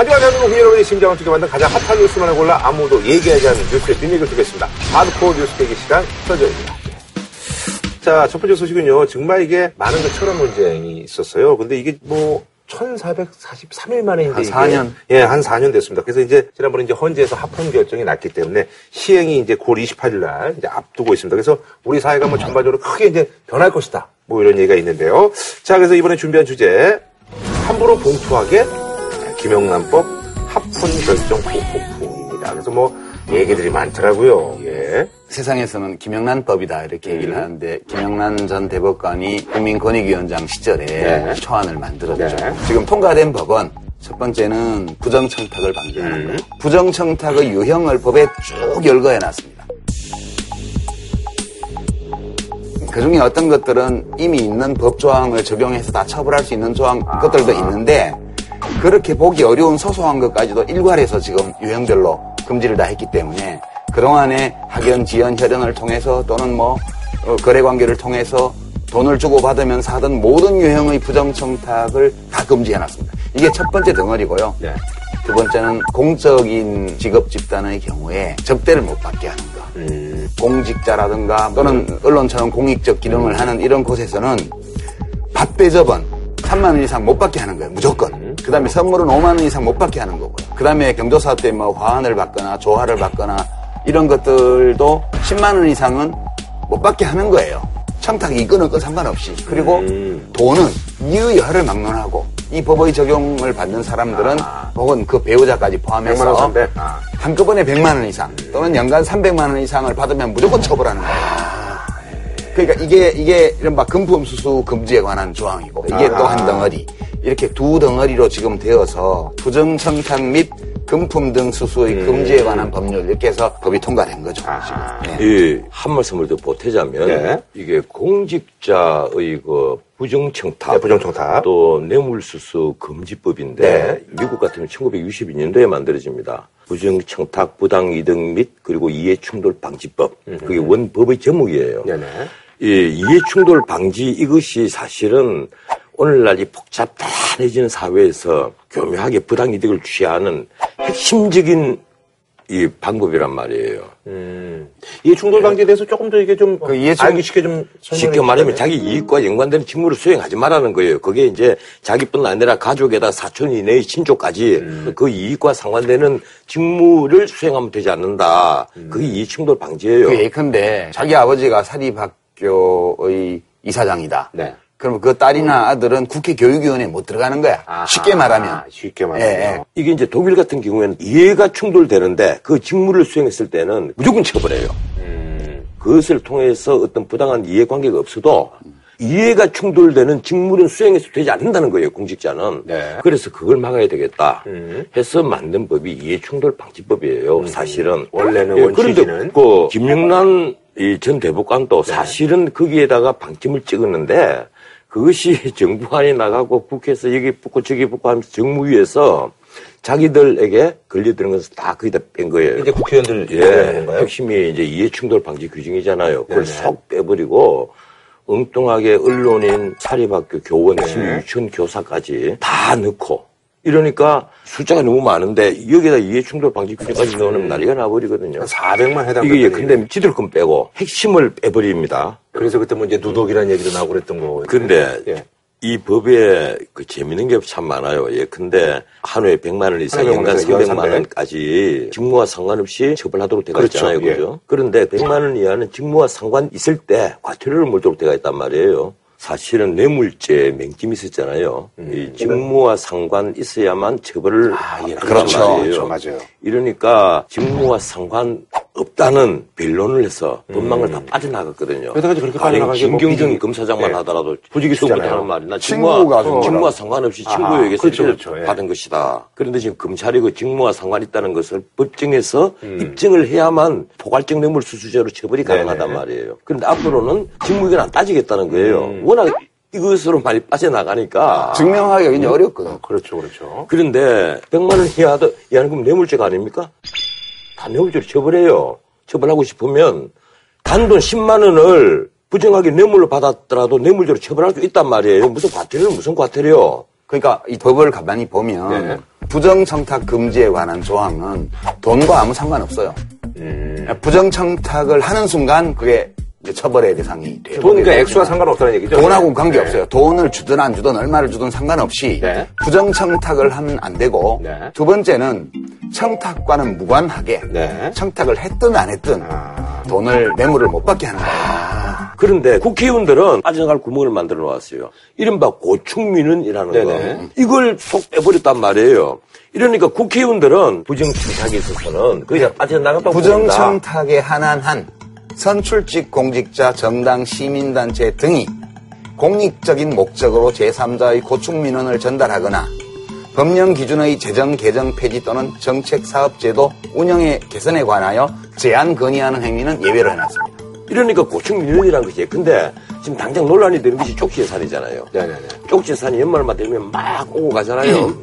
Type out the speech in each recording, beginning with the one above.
한 주간 대한민국 여러분의 심장을 두게 만든 가장 핫한 뉴스만을 골라 아무도 얘기하지 않는 뉴스의 뒷얘기를 듣겠습니다. 하드코어 뉴스 대기 시간 서정입니다. 자, 첫 번째 소식은요. 정말 이게 많은 그 철학 논쟁이 있었어요. 근데 이게 뭐 1443일 만에 한 이제 4년? 예, 한 4년 됐습니다. 그래서 이제 지난번에 이제 헌재에서 합헌 결정이 났기 때문에 시행이 이제 9월 28일 날 이제 앞두고 있습니다. 그래서 우리 사회가 뭐 전반적으로 크게 이제 변할 것이다. 뭐 이런 얘기가 있는데요. 자, 그래서 이번에 준비한 주제 함부로 봉투하게 김영란법 합헌 결정 후폭풍입니다. 그래서 뭐 얘기들이 많더라고요. 예. 세상에서는 김영란법이다 이렇게 얘기를 음. 하는데 김영란 전 대법관이 국민권익위원장 시절에 네. 초안을 만들었죠. 네. 지금 통과된 법은 첫 번째는 부정청탁을 방지하는 음. 거. 부정청탁의 유형을 법에 쭉 열거해 놨습니다. 그 중에 어떤 것들은 이미 있는 법 조항을 적용해서 다 처벌할 수 있는 조항 아. 것들도 있는데 그렇게 보기 어려운 소소한 것까지도 일괄해서 지금 유형별로 금지를 다 했기 때문에 그동안에 학연, 지연, 혈연을 통해서 또는 뭐 어, 거래 관계를 통해서 돈을 주고 받으면서 하던 모든 유형의 부정청탁을 다 금지해놨습니다. 이게 첫 번째 덩어리고요. 네. 두 번째는 공적인 직업 집단의 경우에 접대를 못 받게 하는 거. 음. 공직자라든가 또는 언론처럼 공익적 기능을 하는 이런 곳에서는 밥대접은 3만 원 이상 못 받게 하는 거예요. 무조건. 그 다음에 선물은 5만 원 이상 못 받게 하는 거고요. 그 다음에 경조사 때 뭐 화환을 받거나 조화를 받거나 이런 것들도 10만 원 이상은 못 받게 하는 거예요. 청탁이 이거는 그 상관없이. 그리고 음. 돈은 이의허를 막론하고 이 법의 적용을 받는 사람들은 혹은 그 배우자까지 100만 포함해서 원, 300. 아. 한꺼번에 100만 원 이상 또는 연간 300만 원 이상을 받으면 무조건 처벌하는 거예요. 그러니까 이게 이게 이른바 금품 수수 금지에 관한 조항이고 이게 또한 덩어리. 이렇게 두 덩어리로 지금 되어서 부정청탁 및 금품 등 수수의 금지에 관한 법률 이렇게 해서 법이 통과된 거죠. 지금. 네. 이한 말씀을 더 보태자면 네. 이게 공직자의 그 부정청탁, 네, 부정청탁. 또 뇌물수수 금지법인데 네. 미국 같으면 1962년도에 만들어집니다. 부정청탁, 부당이득 및 그리고 이해충돌 방지법 그게 원법의 제목이에요. 네네. 이 이해충돌 방지 이것이 사실은 오늘날 이 복잡다해지는 사회에서 교묘하게 부당이득을 취하는 핵심적인 이 방법이란 말이에요. 음. 이 충돌 방지에 대해서 조금 더 이게 좀 그 이해충- 알기 쉽게 좀 쉽게 말하면 주실까요? 자기 이익과 연관되는 직무를 수행하지 말라는 거예요. 그게 이제 자기뿐 아니라 가족에다 사촌 이내의 친족까지 그 이익과 상관되는 직무를 수행하면 되지 않는다. 그게 이익충돌 방지예요. 그 예컨대 자기 아버지가 사립학교의 이사장이다. 네. 그럼 그 딸이나 아들은 국회 교육위원회에 못 들어가는 거야. 아하, 쉽게 말하면. 쉽게 말하면. 예, 예. 이게 이제 독일 같은 경우에는 이해가 충돌되는데 그 직무를 수행했을 때는 무조건 처벌해요. 음. 그것을 통해서 어떤 부당한 이해관계가 없어도 이해가 충돌되는 직무는 수행해서 되지 않는다는 거예요, 공직자는. 네. 그래서 그걸 막아야 되겠다 음. 해서 만든 법이 이해충돌 방지법이에요, 사실은. 원래는 예, 원칙이는. 그런데 그 김영란 이 전 대법관도 사실은 거기에다가 방침을 찍었는데 그것이 정부안이 나가고 국회에서 여기 붙고 저기 붙고 하면서 정무위에서 자기들에게 걸려드는 것을 다 거기다 뺀 거예요. 이제 국회의원들 예, 건가요? 핵심이 이제 이해충돌 방지 규정이잖아요. 그걸 네네. 쏙 빼버리고 엉뚱하게 언론인, 사립학교 교원, 네. 유치원 교사까지 다 넣고 이러니까 숫자가 너무 많은데 여기다 이해충돌 방지 규정까지 넣으면 난리가 나버리거든요. 400만 해당. 이게 예, 근데 지들 건 빼고 핵심을 빼버립니다. 그래서 그때 뭐 이제 누독이라는 얘기도 나오고 그랬던 거. 근데 예. 이 법에 그 재밌는 게 참 많아요. 예, 근데 한 회에 100만 원 이상, 연간 300만 300만 원까지 직무와 상관없이 처벌하도록 되어 그렇죠. 있잖아요. 예. 그죠? 그런데 100만 원 이하는 직무와 상관 있을 때 과태료를 물도록 되어 있단 말이에요. 사실은 뇌물죄 맹점이 있었잖아요. 이 직무와 상관 있어야만 처벌을 음. 아, 예. 그렇죠. 말이에요. 그렇죠. 맞아요. 이러니까 직무와 상관 없다는 변론을 해서 법망을 다 빠져나갔거든요. 그러다가 그렇게 가령 빠져나가게 뭐 검사장만 네. 하더라도 있잖아요. 하는 말이 나 친구가 직무와, 준 직무와. 상관없이 아하, 친구에게서 그렇죠, 그렇죠. 예. 받은 것이다. 그런데 지금 검찰이 그 직무와 상관 있다는 것을 법정에서 음. 입증을 해야만 포괄적 뇌물 수수죄로 처벌이 가능하단 네네. 말이에요. 그런데 앞으로는 직무에게는 안 따지겠다는 거예요. 음. 워낙 이것으로 많이 빠져나가니까. 증명하기가 굉장히 어렵거든. 그렇죠, 그렇죠. 그런데 100만 원 이하도 이하는 그럼 뇌물죄가 아닙니까? 다 뇌물죄로 처벌해요. 처벌하고 싶으면 단돈 10만 원을 부정하게 뇌물로 받았더라도 뇌물죄로 처벌할 수 있단 말이에요. 무슨 과태료는 무슨 과태료? 그러니까 이 법을 가만히 보면 네. 부정청탁 금지에 관한 조항은 돈과 아무 상관없어요. 음. 부정청탁을 하는 순간 그게 처벌의 대상이 돼요. 돈, 그러니까 액수와 상관없다는 얘기죠? 돈하고는 관계없어요. 돈을 주든 안 주든 얼마를 주든 상관없이 네. 부정청탁을 하면 안 되고 네. 두 번째는 청탁과는 무관하게 네. 청탁을 했든 안 했든 아. 돈을 뇌물을 못 받게 하는 거예요. 그런데 국회의원들은 빠져나갈 구멍을 만들어 놓았어요. 이른바 고충민원이라는 네네. 거. 이걸 속 빼버렸단 말이에요. 이러니까 국회의원들은 부정청탁에 있어서는 그냥 빠져나갔다고. 부정청탁에 한한한 선출직 공직자, 정당, 시민단체 등이 공익적인 목적으로 제3자의 고충 민원을 전달하거나 법령 기준의 재정 개정 폐지 또는 정책 사업 제도 운영의 개선에 관하여 제한 건의하는 행위는 예외로 해놨습니다. 이러니까 고충 민원이라는 것이. 근데 지금 당장 논란이 되는 것이 쪽지 예산이잖아요. 네네네. 쪽지 예산이 연말만 되면 막 오고 가잖아요.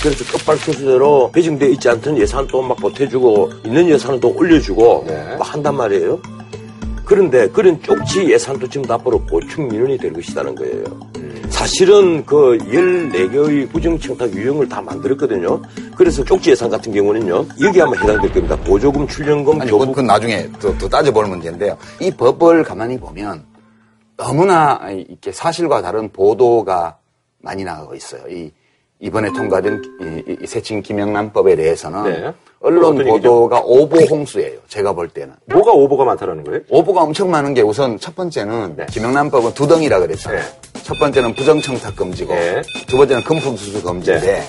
그래서 끝발 순서대로 배정되어 있지 않던 예산도 막 보태주고 있는 예산은 또 올려주고 네. 막 한단 말이에요. 그런데 그런 쪽지 예산도 지금 앞으로 보충 민원이 될 것이라는 거예요. 사실은 그 14개의 부정청탁 유형을 다 만들었거든요. 그래서 쪽지 예산 같은 경우는요. 여기 아마 해당될 겁니다. 보조금, 출연금, 아니, 교부 그건 나중에 더, 더 따져볼 문제인데요. 이 법을 가만히 보면 너무나 이렇게 사실과 다른 보도가 많이 나가고 있어요. 이, 이번에 통과된 이, 이 세칭 김영란법에 대해서는 네. 언론? 보도가 오보 홍수예요. 제가 볼 때는. 뭐가 오보가 많다라는 거예요? 오보가 엄청 많은 게 우선 첫 번째는 네. 김영란법은 두 덩이라 그랬잖아요. 네. 첫 번째는 부정청탁 금지고 네. 두 번째는 금품수수 금지인데 네.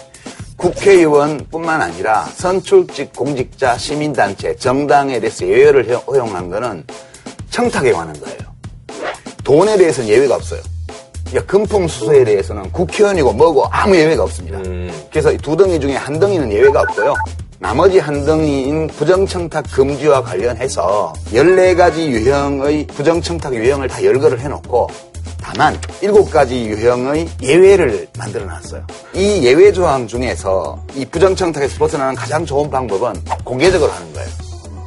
국회의원뿐만 아니라 선출직 공직자 시민단체 정당에 대해서 예외를 허- 허용한 거는 청탁에 관한 거예요. 돈에 대해서는 예외가 없어요. 그러니까 금품 수수에 대해서는 국회의원이고 뭐고 아무 예외가 없습니다. 음. 그래서 이두 덩이 중에 한 덩이는 예외가 없고요. 나머지 한 덩이인 부정청탁 금지와 관련해서 14가지 유형의 부정청탁 유형을 다 열거를 해놓고 다만 7가지 유형의 예외를 만들어 놨어요. 이 예외 조항 중에서 이 부정청탁에서 벗어나는 가장 좋은 방법은 공개적으로 하는 거예요.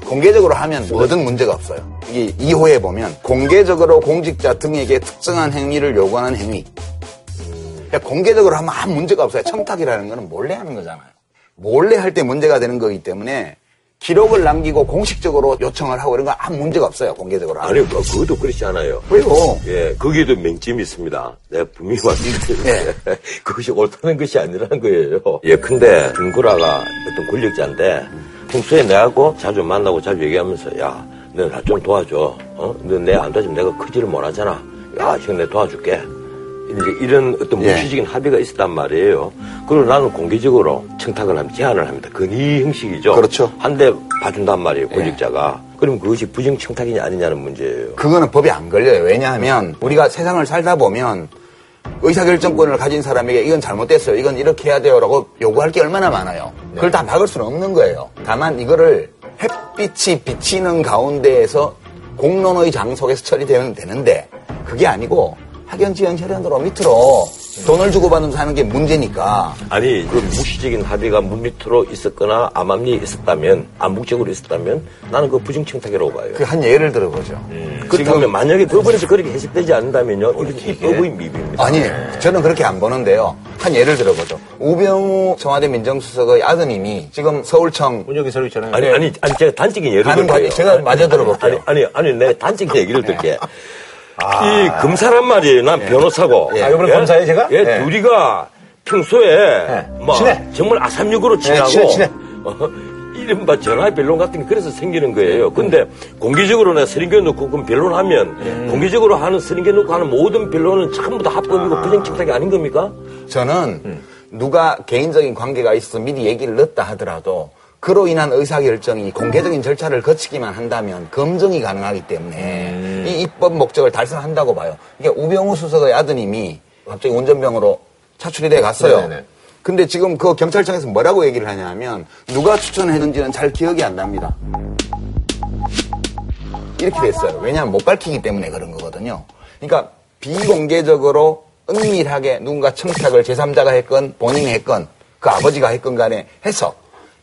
공개적으로 하면 뭐든 문제가 없어요. 이게 2호에 보면 공개적으로 공직자 등에게 특정한 행위를 요구하는 행위. 그러니까 공개적으로 하면 아무 문제가 없어요. 청탁이라는 거는 몰래 하는 거잖아요. 몰래 할 때 문제가 되는 거기 때문에 기록을 남기고 공식적으로 요청을 하고 이런 거 아무 문제가 없어요. 공개적으로 하면. 아니, 그- 그것도 그렇지 않아요. 왜요? 예, 거기에도 맹점이 있습니다. 내가 분명히 말씀드렸는데, 그것이 옳다는 것이 아니라는 거예요. 예, 근데 김구라가 어떤 권력자인데, 평소에 내하고 자주 만나고 자주 얘기하면서, 야, 너 나 좀 도와줘. 어? 너내안 도와주면 내가 크지를 못하잖아. 야, 형, 내가 도와줄게. 이제 이런 어떤 예. 무시적인 합의가 있었단 말이에요. 그리고 나는 공개적으로 청탁을 하면 제안을 합니다. 건의 형식이죠. 그렇죠. 한 대 봐준단 말이에요, 권력자가. 그럼 그것이 부정 청탁이냐 아니냐는 문제예요. 그거는 법에 안 걸려요. 왜냐하면 우리가 세상을 살다 보면 의사결정권을 가진 사람에게 이건 잘못됐어요. 이건 이렇게 해야 돼요 라고 요구할 게 얼마나 많아요. 그걸 다 막을 수는 없는 거예요. 다만 이거를 햇빛이 비치는 가운데에서 공론의 장 속에서 처리되면 되는데 그게 아니고 학연 지연 혈연으로 밑으로 돈을 주고받으면서 하는 게 문제니까 아니 그 무시적인 합의가 문 밑으로 있었거나 암암리에 있었다면 암묵적으로 있었다면 나는 그 부정청탁이라고 봐요. 그 한 예를 들어보죠. 그렇다면 만약에 법원에서 그렇게 해석되지 않는다면요 이건 법의 미비입니다. 아니, 저는 그렇게 안 보는데요. 한 예를 들어보죠. 우병우 청와대 민정수석의 아드님이 지금 서울청 운영이 서로 있잖아요. 아니 아니 아니 제가 단적인 예를. 과정, 제가 마저 들어볼게요. 아니 아니 아니 내가 단적인 얘기를 들게. 이 검사란 말이에요. 난 변호사고. 예. 아, 이번에 검사예요, 제가? 예, 예. 둘이가 평소에 뭐 친해. 정말 아삼육으로 친하고 친해, 친해. 어, 이른바 전화의 변론 같은 게 그래서 생기는 거예요. 근데 공개적으로 내가 서린교 놓고 그럼 변론하면 공개적으로 하는 서린교 놓고 하는 모든 변론은 전부 다 합법이고 부정청탁이 아닌 겁니까? 저는 누가 개인적인 관계가 있어서 미리 얘기를 넣었다 하더라도 그로 인한 의사결정이 공개적인 절차를 거치기만 한다면 검증이 가능하기 때문에 이 입법 목적을 달성한다고 봐요. 이게 우병우 수석의 아드님이 갑자기 운전병으로 차출이 돼 갔어요. 네네. 근데 지금 그 경찰청에서 뭐라고 얘기를 하냐면 누가 추천했는지는 잘 기억이 안 납니다. 이렇게 됐어요. 왜냐하면 못 밝히기 때문에 그런 거거든요. 그러니까 비공개적으로 은밀하게 누군가 청탁을 제3자가 했건 본인이 했건 그 아버지가 했건 간에 해서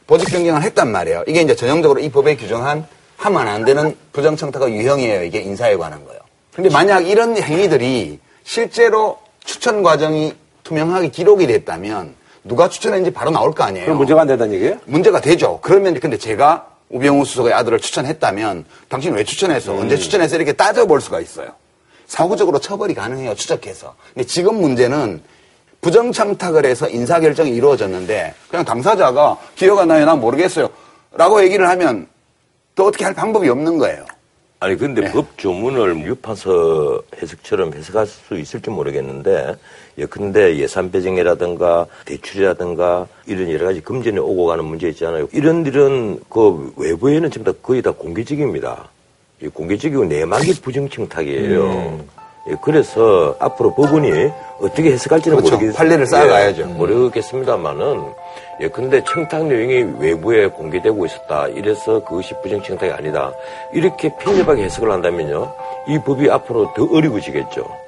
보직 변경을 했단 말이에요. 이게 이제 전형적으로 이 법에 규정한 하면 안 되는 부정청탁의 유형이에요. 이게 인사에 관한 거예요. 근데 만약 이런 행위들이 실제로 추천 과정이 투명하게 기록이 됐다면 누가 추천했는지 바로 나올 거 아니에요. 그럼 문제가 안 된다는 얘기예요? 문제가 되죠. 그러면 근데 제가 우병우 수석의 아들을 추천했다면 당신 왜 추천했어? 음. 언제 추천했어? 이렇게 따져볼 수가 있어요. 사후적으로 처벌이 가능해요. 추적해서. 근데 지금 문제는 부정청탁을 해서 인사결정이 이루어졌는데 그냥 당사자가 안 나요. 난 모르겠어요. 라고 얘기를 하면 또 어떻게 할 방법이 없는 거예요. 아니 근데 네. 법 조문을 유판서 해석처럼 해석할 수 있을지 모르겠는데 예컨대 예산 배정이라든가 대출이라든가 이런 여러 가지 금전에 오고 가는 문제 있잖아요. 이런 일은 그 외부에는 전부 다 거의 다 공개적입니다. 이 공개적이고 내막이 부정청탁이에요. 음. 예, 그래서 앞으로 법원이 어떻게 해석할지는 그렇죠. 모르겠 판례를 쌓아가야죠. 예, 모르겠습니다만은 예, 근데 청탁 내용이 외부에 공개되고 있었다. 이래서 그것이 부정청탁이 아니다. 이렇게 편협하게 해석을 한다면요. 이 법이 앞으로 더 어려워지겠죠.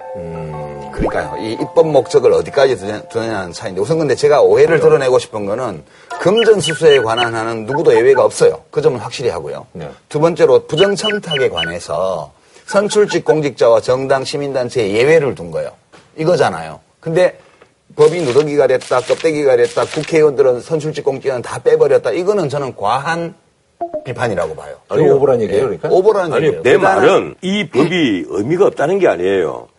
그러니까요. 이 입법 목적을 어디까지 드느냐는 차이인데 우선 근데 제가 오해를 드러내고 싶은 거는 금전 수수에 관한 한은 누구도 예외가 없어요. 그 점은 확실히 하고요. 네. 두 번째로 부정청탁에 관해서 선출직 공직자와 정당 시민단체에 예외를 둔 거예요. 이거잖아요. 근데 법이 누더기가 됐다, 껍데기가 됐다, 국회의원들은 선출직 공직자는 다 빼버렸다. 이거는 저는 과한 비판이라고 봐요. 그게 오보란 얘기예요, 그러니까? 오버라는 아니, 얘기예요. 내 말은 이 법이 의미가 없다는 게 아니에요.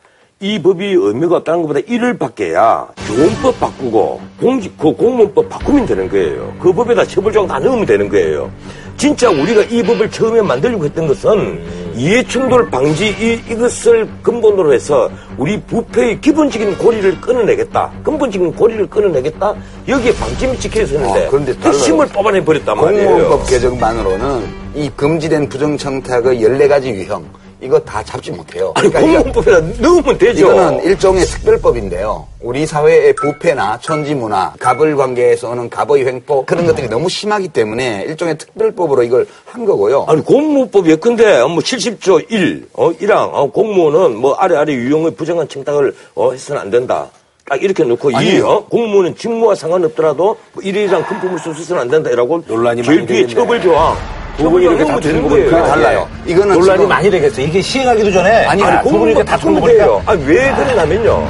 이 법이 의미가 없다는 것보다 이를 바뀌어야 교원법 바꾸고 공직, 그 공무원법 바꾸면 되는 거예요. 그 법에다 처벌조항 다 넣으면 되는 거예요. 진짜 우리가 이 법을 처음에 만들려고 했던 것은 이해충돌 방지 이, 이것을 근본으로 해서 우리 부패의 기본적인 고리를 끊어내겠다. 근본적인 고리를 끊어내겠다. 여기에 방침이 찍혀 있었는데 아, 그런데. 핵심을 뽑아내 버렸단 말이에요. 공무원법 개정만으로는 이 금지된 부정청탁의 14가지 유형 이거 다 잡지 못해요. 아니, 그러니까 공무원법에다 넣으면 되죠. 이거는 일종의 특별법인데요. 우리 사회의 부패나 천지문화, 갑을 관계에서 오는 갑의 횡포 그런 것들이 너무 심하기 때문에 일종의 특별법으로 이걸 한 거고요. 아니 공무법 예컨대 뭐 70조 1, 어 1항 어, 공무원은 뭐 아래 아래 유형의 부정한 청탁을 어, 해서는 안 된다. 딱 이렇게 놓고 이 아니에요. 어, 공무원은 직무와 상관없더라도 뭐 이래이상 금품을 수수서는 안 된다 이라고 논란이 제일 뒤에. 처벌 조항 부분이 이렇게 다투는 되는 거예요. 그게 달라요. 이거는 논란이 많이 되겠어요. 이게 시행하기도 전에 아니, 아, 두 분이 이렇게 다투는 거 거예요. 아니, 왜 그러냐면요.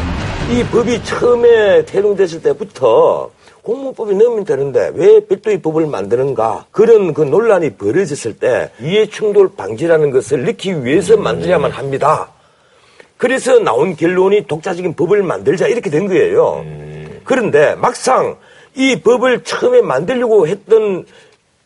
이 법이 처음에 태동됐을 때부터 공무법이 넣으면 되는데 왜 별도의 법을 만드는가 그런 그 논란이 벌어졌을 때 이해충돌 방지라는 것을 넣기 위해서 만들어야만 합니다. 그래서 나온 결론이 독자적인 법을 만들자 이렇게 된 거예요. 그런데 막상 이 법을 처음에 만들려고 했던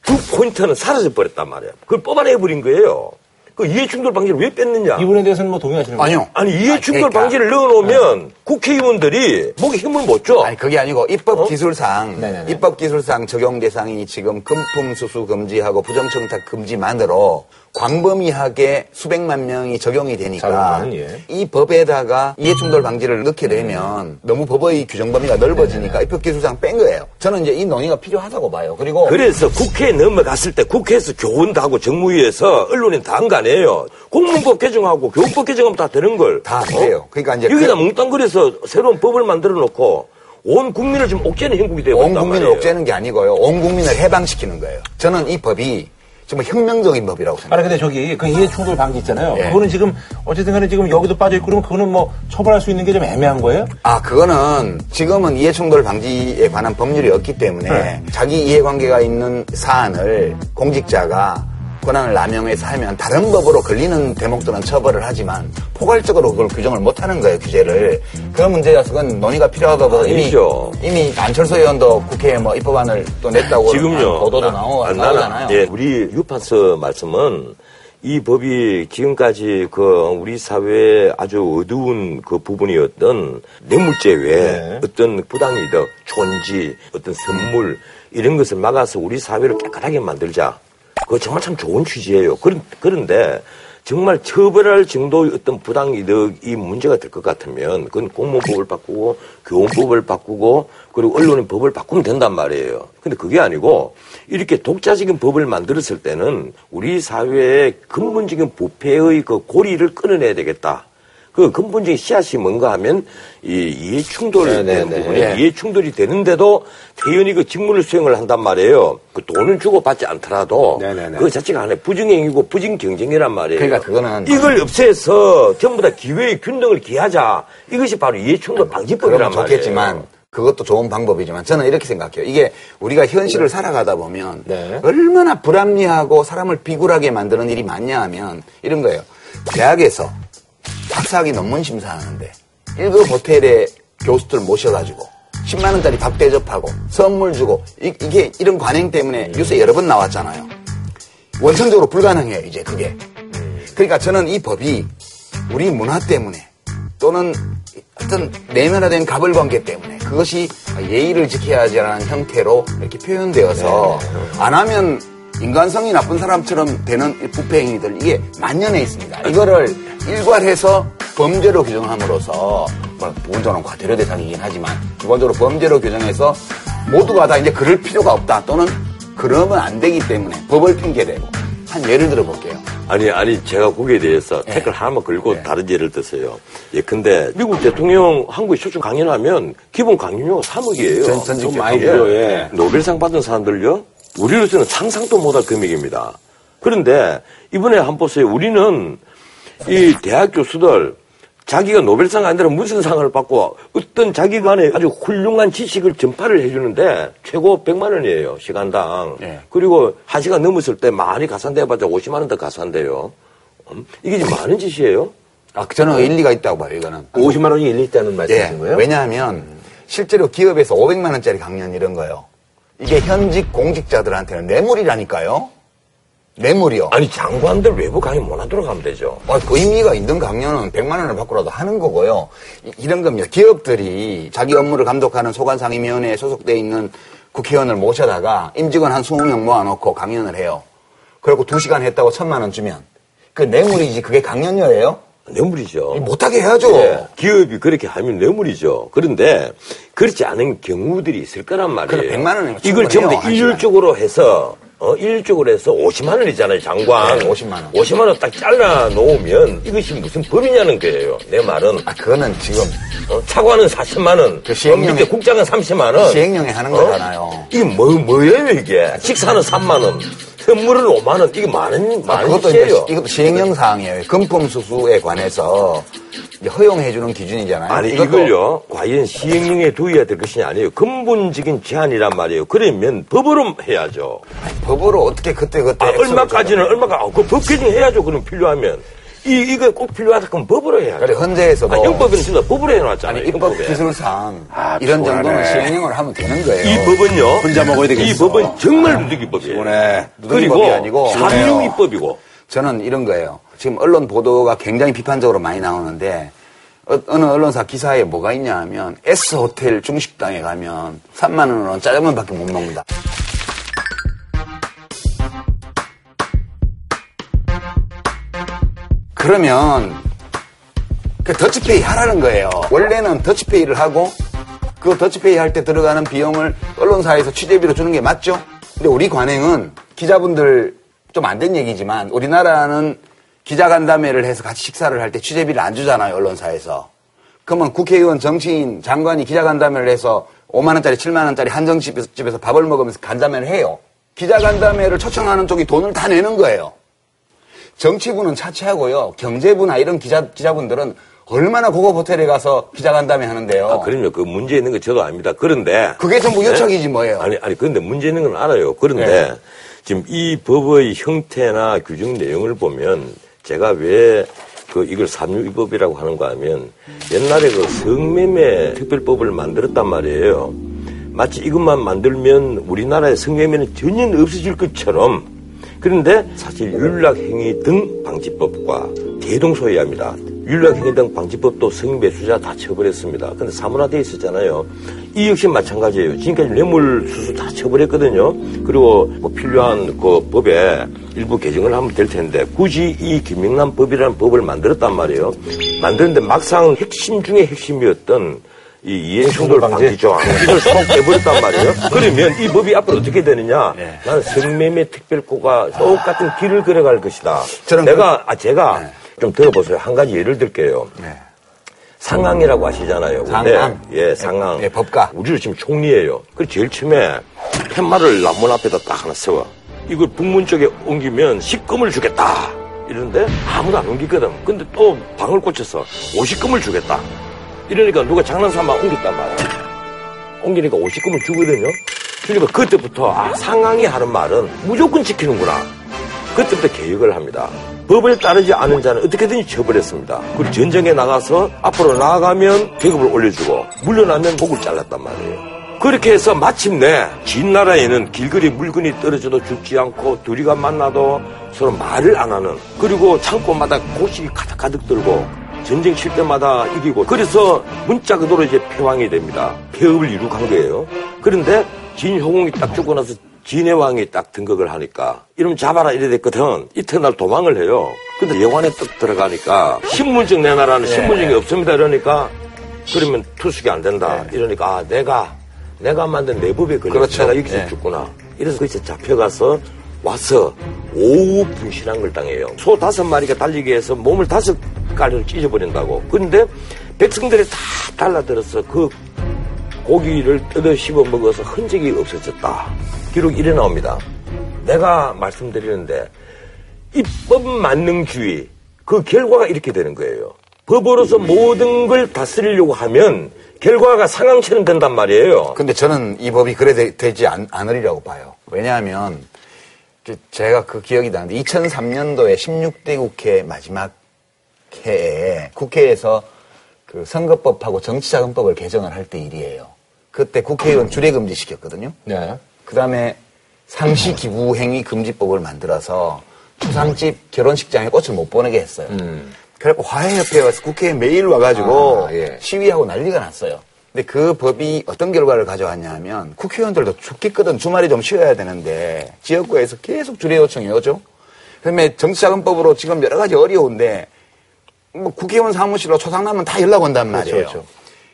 주 포인트는 사라져 버렸단 말이에요. 그걸 뽑아내 버린 거예요. 그 이해충돌 방지를 왜 뺐느냐? 이 부분에 대해서는 뭐 동의하시는 거예요? 아니요. 아니 이해충돌 그러니까. 방지를 넣어놓으면 국회의원들이 목에 힘을 못 줘. 아니 그게 아니고 입법 기술상 네네네. 입법 기술상 적용 대상이 지금 금품 수수 금지하고 부정청탁 금지만으로 광범위하게 수백만 명이 적용이 되니까 자동차는, 예. 이 법에다가 이해충돌 방지를 넣게 되면 너무 법의 규정 범위가 넓어지니까 입법 기술상 뺀 거예요. 저는 이제 이 논의가 필요하다고 봐요. 그리고 그래서 국회에 넘어갔을 때 국회에서 교훈도 하고 정무위에서 언론인 다한거 아니에요. 공문법 개정하고 교육법 개정하면 다 되는 걸. 다안 돼요. 그러니까 이제 여기다 그- 뭉땅거려서 새로운 법을 만들어 놓고 온 국민을 지금 옥죄는 형국이 되고 온 국민을 말이에요. 옥죄는 게 아니고요. 온 국민을 해방시키는 거예요. 저는 이 법이 정말 혁명적인 법이라고 생각해요. 아니 근데 저기 그 이해 충돌 방지 있잖아요. 예. 그거는 지금 어쨌든 간에 지금 여기도 빠져 있고 그러면 그거는 뭐 처벌할 수 있는 게 좀 애매한 거예요? 아, 그거는 지금은 이해 충돌 방지에 관한 법률이 없기 때문에 네. 자기 이해 관계가 있는 사안을 공직자가 권한을 남용해서 하면 다른 법으로 걸리는 대목들은 처벌을 하지만 포괄적으로 그걸 규정을 못하는 거예요, 규제를. 그 문제여서 그건 논의가 필요하다고 이미, 아니죠. 이미 안철수 의원도 국회에 뭐 입법안을 또 냈다고 지금요. 보도도 나- 나오, 아, 나오잖아요. 예, 우리 유판서 말씀은 이 법이 지금까지 그 우리 사회의 아주 어두운 그 부분이었던 뇌물죄 외에 네. 어떤 부당이득, 촌지, 어떤 선물 이런 것을 막아서 우리 사회를 깨끗하게 만들자. 그거 정말 참 좋은 취지예요. 그런, 그런데 정말 처벌할 정도의 어떤 부당이득이 문제가 될 것 같으면 그건 공무원법을 바꾸고 교원법을 바꾸고 그리고 언론의 법을 바꾸면 된단 말이에요. 근데 그게 아니고 이렇게 독자적인 법을 만들었을 때는 우리 사회의 근본적인 부패의 그 고리를 끊어내야 되겠다. 그 근본적인 씨앗이 뭔가 하면 이 이해 충돌 네, 네, 되는 네. 부분이 예. 이해 충돌이 되는데도 대연이 그 직무를 수행을 한단 말이에요. 그 돈은 주고 받지 않더라도 네, 네, 네. 그 자체가 하나의 부정행위고 부정 경쟁이란 말이에요. 그러니까 그거는 이걸 없애서 전부 다 기회의 균등을 기하자. 이것이 바로 이해 충돌 방지법이란 그러면 말이에요. 좋겠지만 그것도 좋은 방법이지만 저는 이렇게 생각해요. 이게 우리가 현실을 살아가다 보면 네. 얼마나 불합리하고 사람을 비굴하게 만드는 일이 많냐 하면 이런 거예요. 대학에서 박사학위 논문 심사하는데 1급 호텔에 교수들 모셔가지고 10만 원짜리 밥 대접하고 선물 주고 이, 게 이런 관행 때문에 뉴스에 여러 번 나왔잖아요. 원천적으로 불가능해요, 이제 그게. 그러니까 저는 이 법이 우리 문화 때문에 또는 어떤 내면화된 갑을 관계 때문에 그것이 예의를 지켜야지라는 형태로 이렇게 표현되어서 안 하면 인간성이 나쁜 사람처럼 되는 이 부패 행위들 이게 만연해 있습니다. 이거를 일괄해서 범죄로 규정함으로써 뭐 부분적으로는 과태료 대상이긴 하지만 기본적으로 범죄로 규정해서 모두가 다 이제 그럴 필요가 없다 또는 그러면 안 되기 때문에 법을 핑계대고 한 예를 들어 볼게요. 아니, 아니, 제가 거기에 대해서 네. 태클 하나만 걸고 다른 예를 드세요. 예, 근데 미국 대통령 한국에 초청 강연하면 기본 강연료가 3억이에요. 전- 전직 좀 많이. 들어요, 예. 노벨상 받은 사람들요? 우리로서는 상상도 못할 금액입니다. 그런데 이번에 한번 보세요. 우리는 이 대학 교수들 자기가 노벨상 아니라 무슨 상을 받고 어떤 자기만의 아주 훌륭한 지식을 전파를 해주는데 최고 100만 원이에요. 시간당. 예. 그리고 한 시간 넘었을 때 많이 가산돼봤자 50만 원 더 가산돼요. 음? 이게 지금 많은 짓이에요? 아, 저는 일리가 있다고 봐요, 이거는. 50만 원이 일리 있다는 말씀이신 예. 거예요? 왜냐하면 실제로 기업에서 500만 원짜리 강연 이런 거요. 이게 현직 공직자들한테는 뇌물이라니까요. 뇌물이요. 아니 장관들 외부 강의 못 하도록 하면 되죠. 아, 그 의미가 있는 강연은 100만 원을 받고라도 하는 거고요. 이, 런 겁니다. 기업들이 자기 업무를 감독하는 소관상임위원회에 소속돼 있는 국회의원을 모셔다가 임직원 한 20명 모아놓고 강연을 해요. 그리고 2시간 했다고 1000만 원 주면 그 뇌물이지 그게 강연료예요? 뇌물이죠. 못하게 해야죠. 예, 기업이 그렇게 하면 뇌물이죠. 그런데 그렇지 않은 경우들이 있을 거란 말이에요. 그래, 100만 원이면 이걸 전부 다한 일률적으로 해서 어, 일률적으로 해서 50만 원이잖아요, 장관. 네, 50만 원. 50만 원 딱 잘라 놓으면 이것이 무슨 법이냐는 거예요. 내 말은. 아, 그거는 지금 어, 차관은 40만 원, 그 시행령에- 어, 밑에 국장은 30만 원. 시행령에 하는 거잖아요. 이게 뭐 뭐예요 이게? 식사는 3만 원, 선물은 5만 원. 이게 많은 아, 많은 그것도. 이제 이것도 시행령 사항이에요. 금품 수수에 관해서 허용해주는 기준이잖아요. 아니 이것도 이걸요 과연 시행령에 두어야 될 것이 아니에요 근본적인 제한이란 말이에요 그러면 법으로 해야죠 법으로 어떻게 그때 그때 아, 얼마까지는? 얼마까 아, 그법 개정해야죠 그럼 필요하면 이 이거 꼭 필요하다 그럼 법으로 해야죠 그래 헌재에서도 아, 형법은 진짜 법으로 해놨잖아요 아니 형법에. 기술상 아, 이런. 정도는 시행령을 하면 되는 거예요. 이 법은요 혼자 먹어야 되겠어. 이 법은 정말 누더기 법이에요 이번에 누더기법이 그리고 아니고 삼류입법이고 저는 이런 거예요. 지금 언론 보도가 굉장히 비판적으로 많이 나오는데 어, 느 언론사 기사에 뭐가 있냐 하면 S 호텔 중식당에 가면 3만 원은 짜장면밖에 못 먹는다. 그러면 그 더치페이 하라는 거예요. 원래는 더치페이를 하고 그 더치페이 할 때 들어가는 비용을 언론사에서 취재비로 주는 게 맞죠? 근데 우리 관행은 기자분들 좀 안 된 얘기지만 우리나라는 기자간담회를 해서 같이 식사를 할 때 취재비를 안 주잖아요, 언론사에서. 그러면 국회의원, 정치인, 장관이 기자간담회를 해서 5만원짜리, 7만원짜리 한정집에서 밥을 먹으면서 간담회를 해요. 기자간담회를 초청하는 쪽이 돈을 다 내는 거예요. 정치부는 차치하고요. 경제부나 이런 기자, 기자분들은 얼마나 고급 호텔에 가서 기자간담회 하는데요. 아, 그럼요. 그 문제 있는 거 저도 압니다. 그런데. 그게 전부 요청이지 뭐예요. 아니, 아니, 그런데 문제 있는 건 알아요. 그런데 네. 지금 이 법의 형태나 규정 내용을 보면 제가 왜 그 이걸 삼류위법이라고 하는가 하면 옛날에 그 성매매 특별법을 만들었단 말이에요. 마치 이것만 만들면 우리나라의 성매매는 전혀 없어질 것처럼 그런데 사실 윤락행위 등 방지법과 대동소이합니다. 윤락행위 등 방지법도 성매수자 다 처벌했습니다. 근데 사문화돼 있었잖아요. 이 역시 마찬가지예요. 지금까지 뇌물수수 다 처벌했거든요. 그리고 뭐 필요한 그 법에 일부 개정을 하면 될 텐데 굳이 이 김영란 법이라는 법을 만들었단 말이에요. 만드는데 막상 핵심 중에 핵심이었던 이 이행충돌 방지 조항 이걸 쏙 빼버렸단 말이에요. 그러면 이 법이 앞으로 어떻게 되느냐? 나는 성매매 특별고가 똑같은 길을 걸어갈 것이다. 저는 내가 아 제가 좀 들어보세요. 한 가지 예를 들게요. 네. 상황이라고 하시잖아요. 근데 상황. 예, 상황. 예, 법가. 우리는 지금 총리예요. 그 제일 처음에 팻말을 남문 앞에다 딱 하나 세워. 이걸 북문 쪽에 옮기면 식금을 주겠다. 이런데 아무도 안 옮기거든. 근데 또 방을 꽂혀서 50금을 주겠다. 이러니까 누가 장난삼아 옮겼단 말이야. 옮기니까 50금을 주거든요. 주니까 그때부터 아, 상황이 하는 말은 무조건 지키는구나. 그때부터 개혁을 합니다. 법을 따르지 않은 자는 어떻게든지 처벌했습니다. 그리고 전쟁에 나가서 앞으로 나아가면 계급을 올려주고 물러나면 목을 잘랐단 말이에요. 그렇게 해서 마침내 진 나라에는 길거리 물건이 떨어져도 죽지 않고 둘이가 만나도 서로 말을 안 하는 그리고 창고마다 고식이 가득가득 들고 전쟁 칠 때마다 이기고 그래서 문자 그대로 이제 패왕이 됩니다. 폐업을 이룩한 거예요. 그런데 진효공이 딱 죽고 나서 진해 왕이 딱 등극을 하니까 이름 잡아라 이래 됐거든. 이튿날 도망을 해요. 근데 여관에 딱 들어가니까 신분증 내놔라는 신분증이 없습니다. 이러니까 그러면 투숙이 안 된다. 이러니까 아 내가 내가 만든 내 법에 걸려서 그렇죠. 내가 여기서 예. 죽구나. 이래서 거기서 잡혀가서 와서 오후 분실한 걸 당해요. 소 다섯 마리가 달리기 위해서 몸을 다섯 가리로 찢어버린다고. 그런데 백성들이 다 달라들어서 그 고기를 뜯어 씹어 먹어서 흔적이 없어졌다. 기록이 이래 나옵니다. 내가 말씀드리는데 입법 만능주의 그 결과가 이렇게 되는 거예요. 법으로서 모든 걸 다스리려고 하면 결과가 상황처럼 된단 말이에요. 근데 저는 이 법이 그래 되, 지 않, 않으리라고 봐요. 왜냐하면 그 제가 그 기억이 나는데 2003년도에 16대 국회 마지막 해에 국회에서 그 선거법하고 정치자금법을 개정을 할 때 일이에요. 그때 국회의원 주례금지 시켰거든요. 네. 그 다음에 상시 기부 행위 금지법을 만들어서 초상집 결혼식장에 꽃을 못 보내게 했어요. 그래갖고 화해협회에 와서 국회에 매일 와가지고 아, 예. 시위하고 난리가 났어요. 근데 그 법이 어떤 결과를 가져왔냐면 국회의원들도 죽겠거든 주말에 좀 쉬어야 되는데 지역구에서 계속 주례 요청이 오죠. 그다음에 정치자금법으로 지금 여러 가지 어려운데 뭐 국회의원 사무실로 초상나면 다 연락 온단 말이에요. 그렇죠.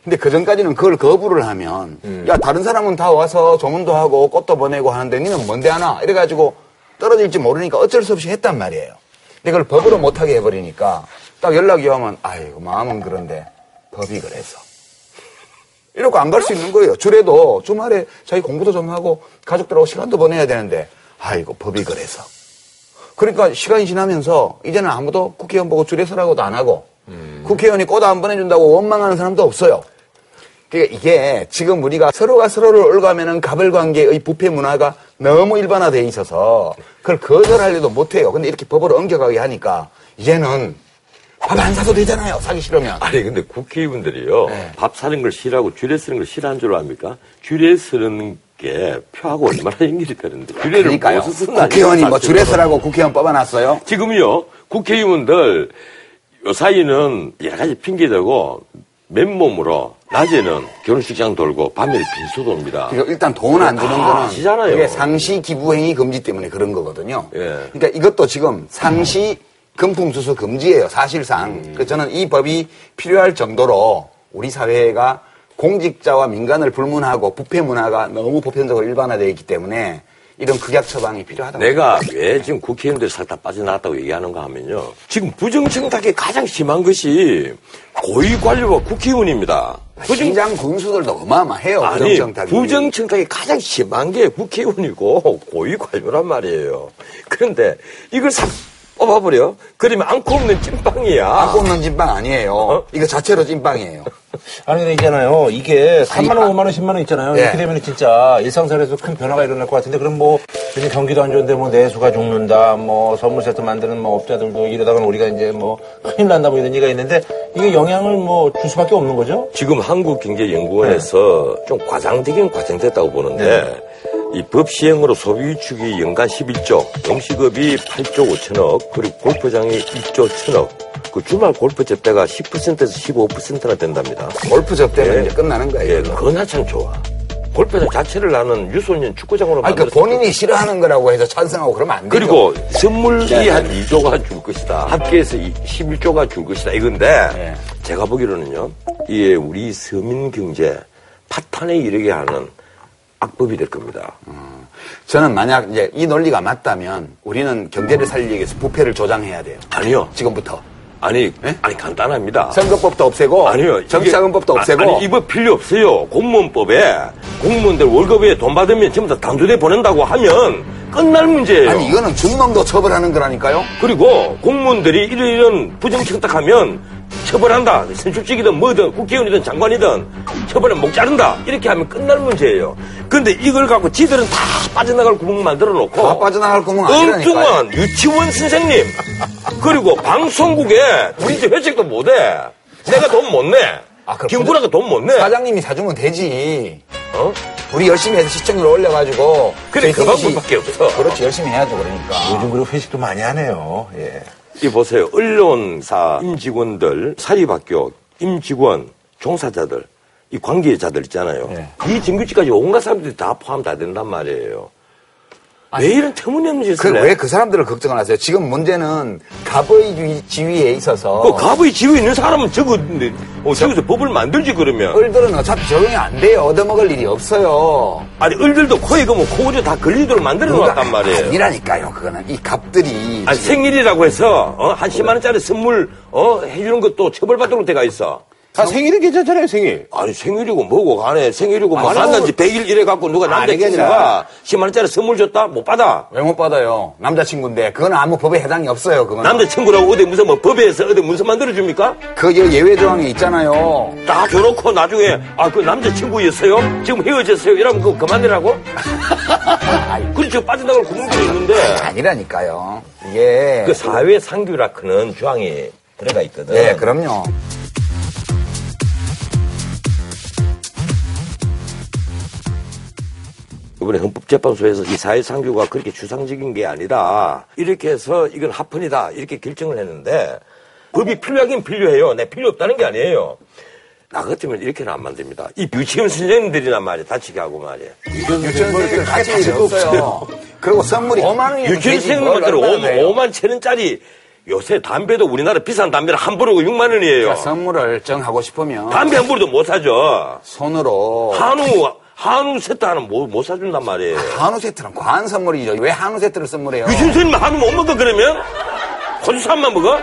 근데 그 전까지는 그걸 거부를 하면 야 다른 사람은 다 와서 조문도 하고 꽃도 보내고 하는데 니는 뭔데 하나 이래가지고 떨어질지 모르니까 어쩔 수 없이 했단 말이에요. 근데 그걸 법으로 못하게 해버리니까 딱 연락이 오면 아이고 마음은 그런데 법이 그래서 이러고 안갈 수 있는 거예요. 주례도 주말에 자기 공부도 좀 하고 가족들하고 시간도 보내야 되는데 아이고 법이 그래서 그러니까 시간이 지나면서 이제는 아무도 국회의원 보고 줄에 서라고도 안 하고 국회의원이 꽃 안 보내준다고 원망하는 사람도 없어요. 그러니까 이게 지금 우리가 서로가 서로를 올가매는 가벌관계의 부패 문화가 너무 일반화돼 있어서 그걸 거절하려도 못해요. 근데 이렇게 법으로 엉겨가게 하니까 이제는 밥 안 사도 되잖아요. 사기 싫으면. 아니 근데 국회의원들이요 네. 밥 사는 걸 싫어하고 줄에 쓰는 걸 싫어하는 줄 압니까? 줄에 쓰는 게 표하고 얼마나 연결이 되는데 줄에를. 무엇을 쓰는 국회의원이 뭐 줄에 서라고 국회의원 뽑아놨어요. 지금요 국회의원들 요 사이는 여러 가지 핑계 대고 맨몸으로 낮에는 결혼식장 돌고 밤에는 빈소 돕니다. 그러니까 일단 돈안 주는 다 거는 아시잖아요. 그게 상시 기부행위 금지 때문에 그런 거거든요. 예. 그러니까 이것도 지금 상시 금품수수 금지예요. 사실상. 그래서 저는 이 법이 필요할 정도로 우리 사회가 공직자와 민간을 불문하고 부패 문화가 너무 보편적으로 일반화되어 있기 때문에 이런 극약 처방이 필요하다고. 내가 왜 지금 국회의원들이 살다 빠져나갔다고 얘기하는가 하면요. 지금 부정청탁이 가장 심한 것이 고위관료와 국회의원입니다. 부정, 시장 군수들도 어마어마해요. 아니, 부정청탁이. 부정청탁이 가장 심한 게 국회의원이고 고위관료란 말이에요. 그런데 이걸 싹 뽑아버려? 그러면 안고 없는 찐빵이야. 안 꼽는 찐빵 아니에요. 어? 이거 자체로 찐빵이에요. 아니, 근데 있잖아요. 이게 3만 원, 5만 원, 10만 원 있잖아요. 예. 이렇게 되면 진짜 일상생활에서 큰 변화가 일어날 것 같은데, 그럼 뭐, 요즘 경기도 안 좋은데 뭐 내수가 죽는다, 뭐 선물 세트 만드는 뭐 업자들도 이러다가는 우리가 이제 뭐 큰일 난다 뭐 이런 얘기가 있는데, 이게 영향을 뭐 줄 수밖에 없는 거죠? 지금 한국경제연구원에서 좀 과장되긴 과장됐다고 보는데 이 법 시행으로 소비 위축이 연간 11조, 영시급이 8조 5천억, 그리고 골프장이 1조 1천억. 그 주말 골프 접대가 10%에서 15%나 된답니다. 골프 접대면 예. 이제 끝나는 거예요. 예, 그건 한참 좋아. 골프장 자체를 나는 유소년 축구장으로 아니, 그 만들었을 본인이 싫어하는 거라고 해서 찬성하고 그러면 안 되죠. 그리고 선물이 네. 한 2조가 줄 것이다. 합계해서 11조가 줄 것이다. 이건데 네. 제가 보기로는요. 이게 우리 서민 경제 파탄에 이르게 하는 악법이 될 겁니다. 저는 만약 이제 이 논리가 맞다면 우리는 경제를 살리기 위해서 부패를 조장해야 돼요. 아니요. 지금부터. 아니, 예? 아니 간단합니다. 선거법도 없애고 아니요. 정치자금법도 아, 없애고 아니, 이거 필요 없어요. 공무원법에 공무원들 월급에 돈 받으면 전부 다 단두대 보낸다고 하면 끝날 문제예요. 아니 이거는 준놈도 처벌하는 거라니까요. 그리고 공무원들이 이런 이런 부정청탁하면 처벌한다. 선출직이든 뭐든 국회의원이든 장관이든 처벌에 목 자른다. 이렇게 하면 끝날 문제예요. 그런데 이걸 갖고 지들은 다 빠져나갈 구멍 만들어 놓고 다 빠져나갈 구멍. 엉뚱한 유치원 선생님 그리고 방송국에 우리 집 회식도 못 해. 내가 돈 못 내. 아, 그럼 김구라가 돈 못 내. 사장님이 사주면 되지. 어? 우리 열심히 해서 시청률 올려가지고. 그래, 그 방법밖에 없어. 그렇지, 열심히 해야죠, 그러니까. 요즘 그리고 회식도 많이 하네요. 예. 이 보세요. 언론사 임직원들, 사립학교 임직원, 종사자들, 이 관계자들 있잖아요. 네. 이 정규직까지 온갖 사람들이 다 포함 다 된단 말이에요. 왜 이런 터무니없는 짓을 해? 왜그 사람들을 걱정을 하세요? 지금 문제는 갑의 지위에 있어서. 그 갑의 지위 있는 사람은 저거, 어, 저기서 법을 만들지 그러면. 을들은 어차피 적용이 안 돼요. 얻어먹을 일이 없어요. 아니, 을들도 코에 그뭐 코고려 다 걸리도록 만들어 놓았단 말이에요. 아니라니까요, 그거는. 이 갑들이. 아니, 생일이라고 해서, 어, 한 10만 원짜리 선물, 어, 해주는 것도 처벌받도록 돼가 있어. 아, 생일은 괜찮잖아요, 생일. 아니 생일이고 뭐고 간에 생일이고 뭐 만난 지 100일 이래 갖고 누가 그게 남자친구가 10만 원짜리 선물 줬다 못 받아 왜 못 받아요? 남자친구인데. 그건 아무 법에 해당이 없어요, 그건. 남자친구라고 어디 무슨 뭐 법에서 어디 문서 만들어 줍니까? 그 예외 조항이 있잖아요. 다 줘놓고 나중에 아 그 남자친구였어요? 지금 헤어졌어요? 이러면 그거 그만이라고? 그렇죠 빠져나갈 구멍들이 있는데 아니라니까요. 이게. 그 사회 상규라크는 조항이 들어가 있거든 네, 그럼요. 이번에 헌법재판소에서 이 사회상규가 그렇게 추상적인 게 아니다. 이렇게 해서 이건 합헌이다. 이렇게 결정을 했는데 법이 필요하긴 필요해요. 내 필요 없다는 게 아니에요. 나 같으면 이렇게는 안 만듭니다. 이 유치원 선생님들이나 말이야. 다치게 하고 말이야. 유치원생들 같이 일이 없어요. 그리고 선물이 5만 유치원 선생님들은 5만 천 원짜리 요새 담배도 우리나라 비싼 담배를 한 보르고 6만 원이에요. 선물을 정하고 싶으면 담배 한 보르도 못 사죠. 손으로 한우, 한우 세트 하나 못, 못 사준단 말이에요. 한우 세트는 과한 선물이죠. 왜 한우 세트를 선물해요? 유치원 선생님 한우 못 먹어 그러면? 호주산만 먹어?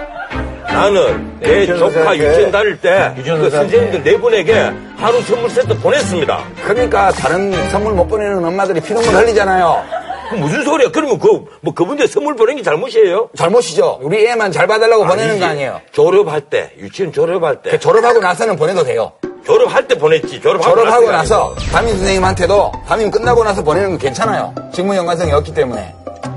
나는 내 조카 유치원 다닐 때 그 선생님들 네 분에게 한우 선물 세트 보냈습니다. 그러니까 다른 선물 못 보내는 엄마들이 피눈물 흘리잖아요. 그 무슨 소리야? 그러면 그, 뭐 그분들 선물 보낸 게 잘못이에요? 잘못이죠. 우리 애만 잘 봐달라고 보내는 거 아니에요. 졸업할 때, 유치원 졸업할 때. 그 졸업하고 나서는 보내도 돼요. 졸업할 때 보냈지. 졸업하고, 졸업하고 나서 담임 선생님한테도 담임 끝나고 나서 보내는 건 괜찮아요. 직무 연관성이 없기 때문에.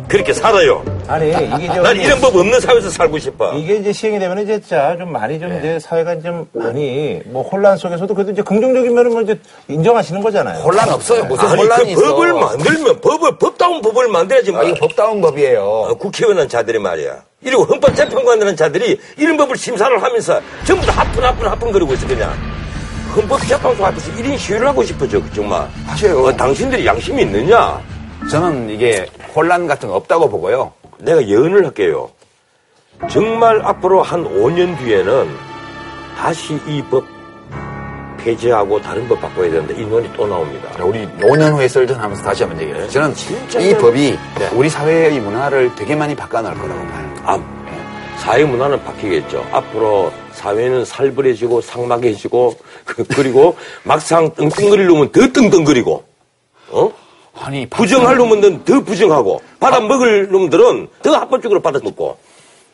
그렇게 살아요. 아니, 이게 저. 난 이런 법 없는 사회에서 살고 싶어. 이게 이제 시행이 되면 이제 진짜 좀 많이 좀 네. 이제 사회가 좀 많이 뭐 혼란 속에서도 그래도 이제 긍정적인 면을 뭐 이제 인정하시는 거잖아요. 혼란 없어요. 무슨 아니, 혼란이 그 있어. 법을 만들면, 법을, 법다운 법을 만들어야지. 아, 뭐. 이거 법다운 법이에요. 어, 국회의원 자들이 말이야. 이리고 헌법 재판관이라는 자들이 이런 법을 심사를 하면서 전부 다 하품, 하품, 하품 거리고 있어, 그냥. 헌법 재판소 앞에서 1인 시위를 하고 싶어져, 정말. 하셔요. 어, 당신들이 양심이 있느냐? 저는 이게 혼란 같은 거 없다고 보고요. 내가 예언을 할게요. 정말 앞으로 한 5년 뒤에는 다시 이 법 폐지하고 다른 법 바꿔야 되는데 이 논이 또 나옵니다. 우리 5년 후에 썰전하면서 다시 한번 얘기해요. 저는 진짜 이 전- 법이 네. 우리 사회의 문화를 되게 많이 바꿔놓을 거라고 봐요. 아, 사회 문화는 바뀌겠죠. 앞으로 사회는 살벌해지고 상막해지고 그- 그리고 막상 떵떵거릴 놈은 더 떵떵거리고 어? 아니 부정할 놈은 더 부정하고 받아 먹을 놈들은 더 합법적으로 받아 먹고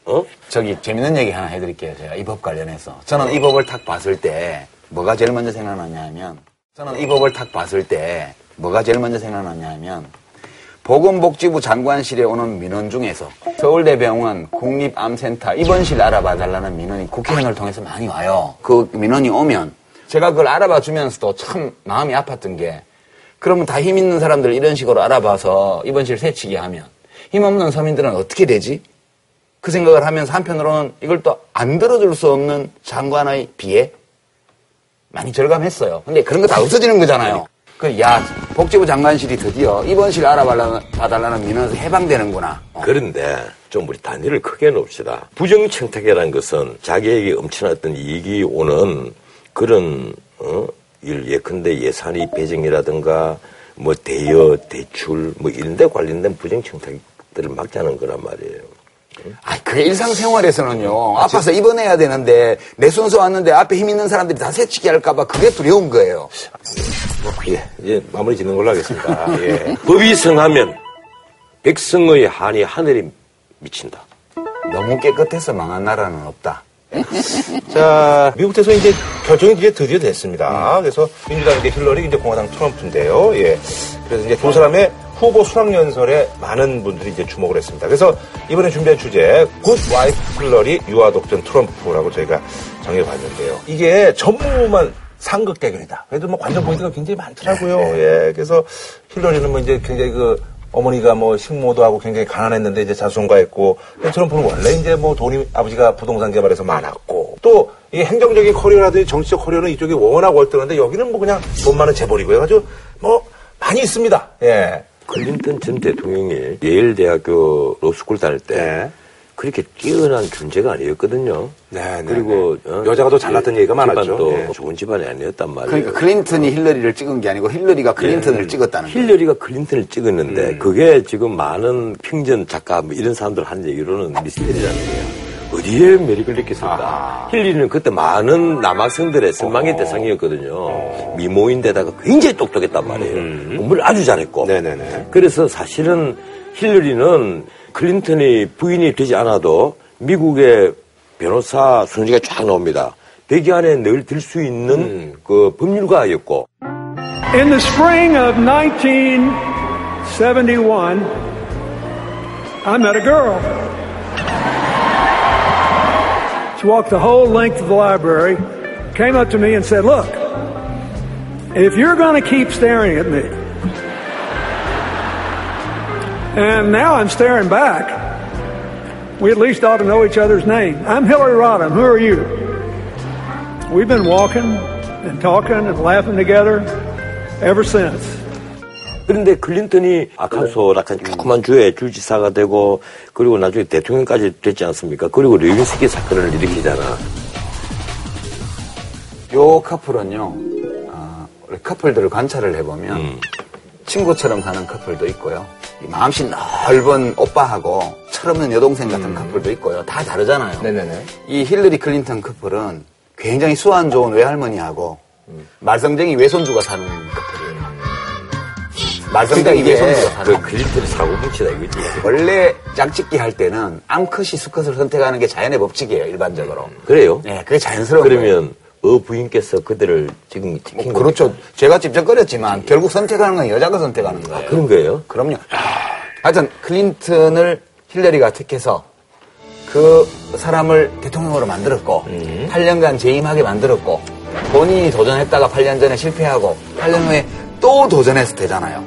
어? 저기 재밌는 얘기 하나 해드릴게요. 제가 이 법 관련해서 저는 이 법을 딱 봤을 때 뭐가 제일 먼저 생각나냐 하면 저는 이 법을 딱 봤을 때 뭐가 제일 먼저 생각나냐 하면 보건복지부 장관실에 오는 민원 중에서 서울대병원 국립암센터 입원실 알아봐 달라는 민원이 국회의원을 통해서 많이 와요. 그 민원이 오면 제가 그걸 알아봐 주면서도 참 마음이 아팠던 게 그러면 다 힘 있는 사람들 이런 식으로 알아봐서 입원실 새치게 하면 힘없는 서민들은 어떻게 되지? 그 생각을 하면서 한편으로는 이걸 또 안 들어줄 수 없는 장관의 비에 많이 절감했어요. 근데 그런 거 다 없어지는 거잖아요. 그, 야, 복지부 장관실이 드디어 입원실 알아봐달라는 민원에서 해방되는구나. 어. 그런데 좀 우리 단위를 크게 놓읍시다. 부정청탁이라는 것은 자기에게 어떤 이익이 오는 그런 어? 일 예컨대 예산이 배정이라든가 뭐 대여 대출 뭐 이런 데 관련된 부정 청탁들을 막자는 거란 말이에요. 아, 그게 일상생활에서는요. 아파서 입원해야 되는데 내 순서 왔는데 앞에 힘 있는 사람들이 다 새치기 할까봐 그게 두려운 거예요. 예, 이제 마무리 짓는 걸로 하겠습니다. 예. 법이 성하면 백성의 한이 하늘에 미친다. 너무 깨끗해서 망한 나라는 없다. 자, 미국 대선 이제 결정이 이제 드디어 됐습니다. 그래서 민주당 이제 힐러리, 이제 공화당 트럼프인데요. 예. 그래서 이제 두 사람의 후보 수락연설에 많은 분들이 이제 주목을 했습니다. 그래서 이번에 준비한 주제, 굿 와이프 힐러리, 유아독존 트럼프라고 저희가 정해봤는데요. 이게 전무한 상극 대결이다. 그래도 뭐 관전 포인트가 굉장히 많더라고요. 예. 그래서 힐러리는 뭐 이제 굉장히 그 어머니가 뭐 식모도 하고 굉장히 가난했는데 이제 자수성가했고 트럼프는 원래 이제 뭐 돈이 아버지가 부동산 개발에서 많았고 또 이 행정적인 커리어라든지 정치적 커리어는 이쪽이 워낙 월등한데 여기는 뭐 그냥 돈 많은 재벌이고 해가지고 뭐 많이 있습니다. 예. 클린턴 전 대통령이 예일 대학교 로스쿨 다닐 때 네. 그렇게 뛰어난 존재가 아니었거든요. 네, 네, 그리고 어, 여자가 더 잘났던 얘기가 많았죠. 집안도 예. 좋은 집안이 아니었단 말이에요. 그러니까 클린턴이 힐러리를 찍은 게 아니고 힐러리가 클린턴을 예. 찍었다는 거예요. 힐러리가 클린턴을 찍었는데 음. 그게 지금 많은 평전 작가 뭐 이런 사람들 하는 얘기로는 미스테리라는 거예요. 어디에 매력을 느꼈을까? 힐러리는 그때 많은 남학생들의 선망의 어. 대상이었거든요. 미모인데다가 굉장히 똑똑했단 말이에요. 공부를 아주 잘했고. 음. 네네네. 그래서 사실은 힐러리는 클린턴이 부인이 되지 않아도 미국의 변호사 순위가 쫙 나옵니다. 배기 안에 늘 들 수 있는 음. 그 법률가였고 In the spring of 1971, I met a girl. She walked the whole length of the library, came up to me and said, Look, if you're going to keep staring at me, and now I'm staring back, we at least ought to know each other's name. I'm Hillary Rodham. Who are you? We've been walking and talking and laughing together ever since. 그런데 클린턴이 아칸소라한 조그만 주의 주지사가 되고 그리고 나중에 대통령까지 됐지 않습니까? 그리고 레윈스키 사건을 일으키잖아. 요 커플은요, 아, 우리 커플들을 관찰을 해보면 음. 친구처럼 사는 커플도 있고요. 이 마음씨 넓은 오빠하고 철없는 여동생 같은 커플도 있고요. 다 다르잖아요. 네네네. 이 힐러리 클린턴 커플은 굉장히 수완 좋은 외할머니하고 말썽쟁이 외손주가 사는 커플이에요. 말썽쟁이 외손주가 사는 그 클린턴이 사고 뭉치다 이거지. 원래 짝짓기 할 때는 암컷이 수컷을 선택하는 게 자연의 법칙이에요, 일반적으로. 그래요? 네, 그게 자연스러운 거예요. 어 부인께서 그들을 지금 지킨 뭐 그렇죠. 제가 찝쩍거렸지만 결국 선택하는 건 여자가 선택하는 거예요. 그런 거예요? 그럼요. 하여튼 클린턴을 힐러리가 택해서 그 사람을 대통령으로 만들었고 8년간 재임하게 만들었고 본인이 도전했다가 8년 전에 실패하고 8년 후에 또 도전해서 되잖아요.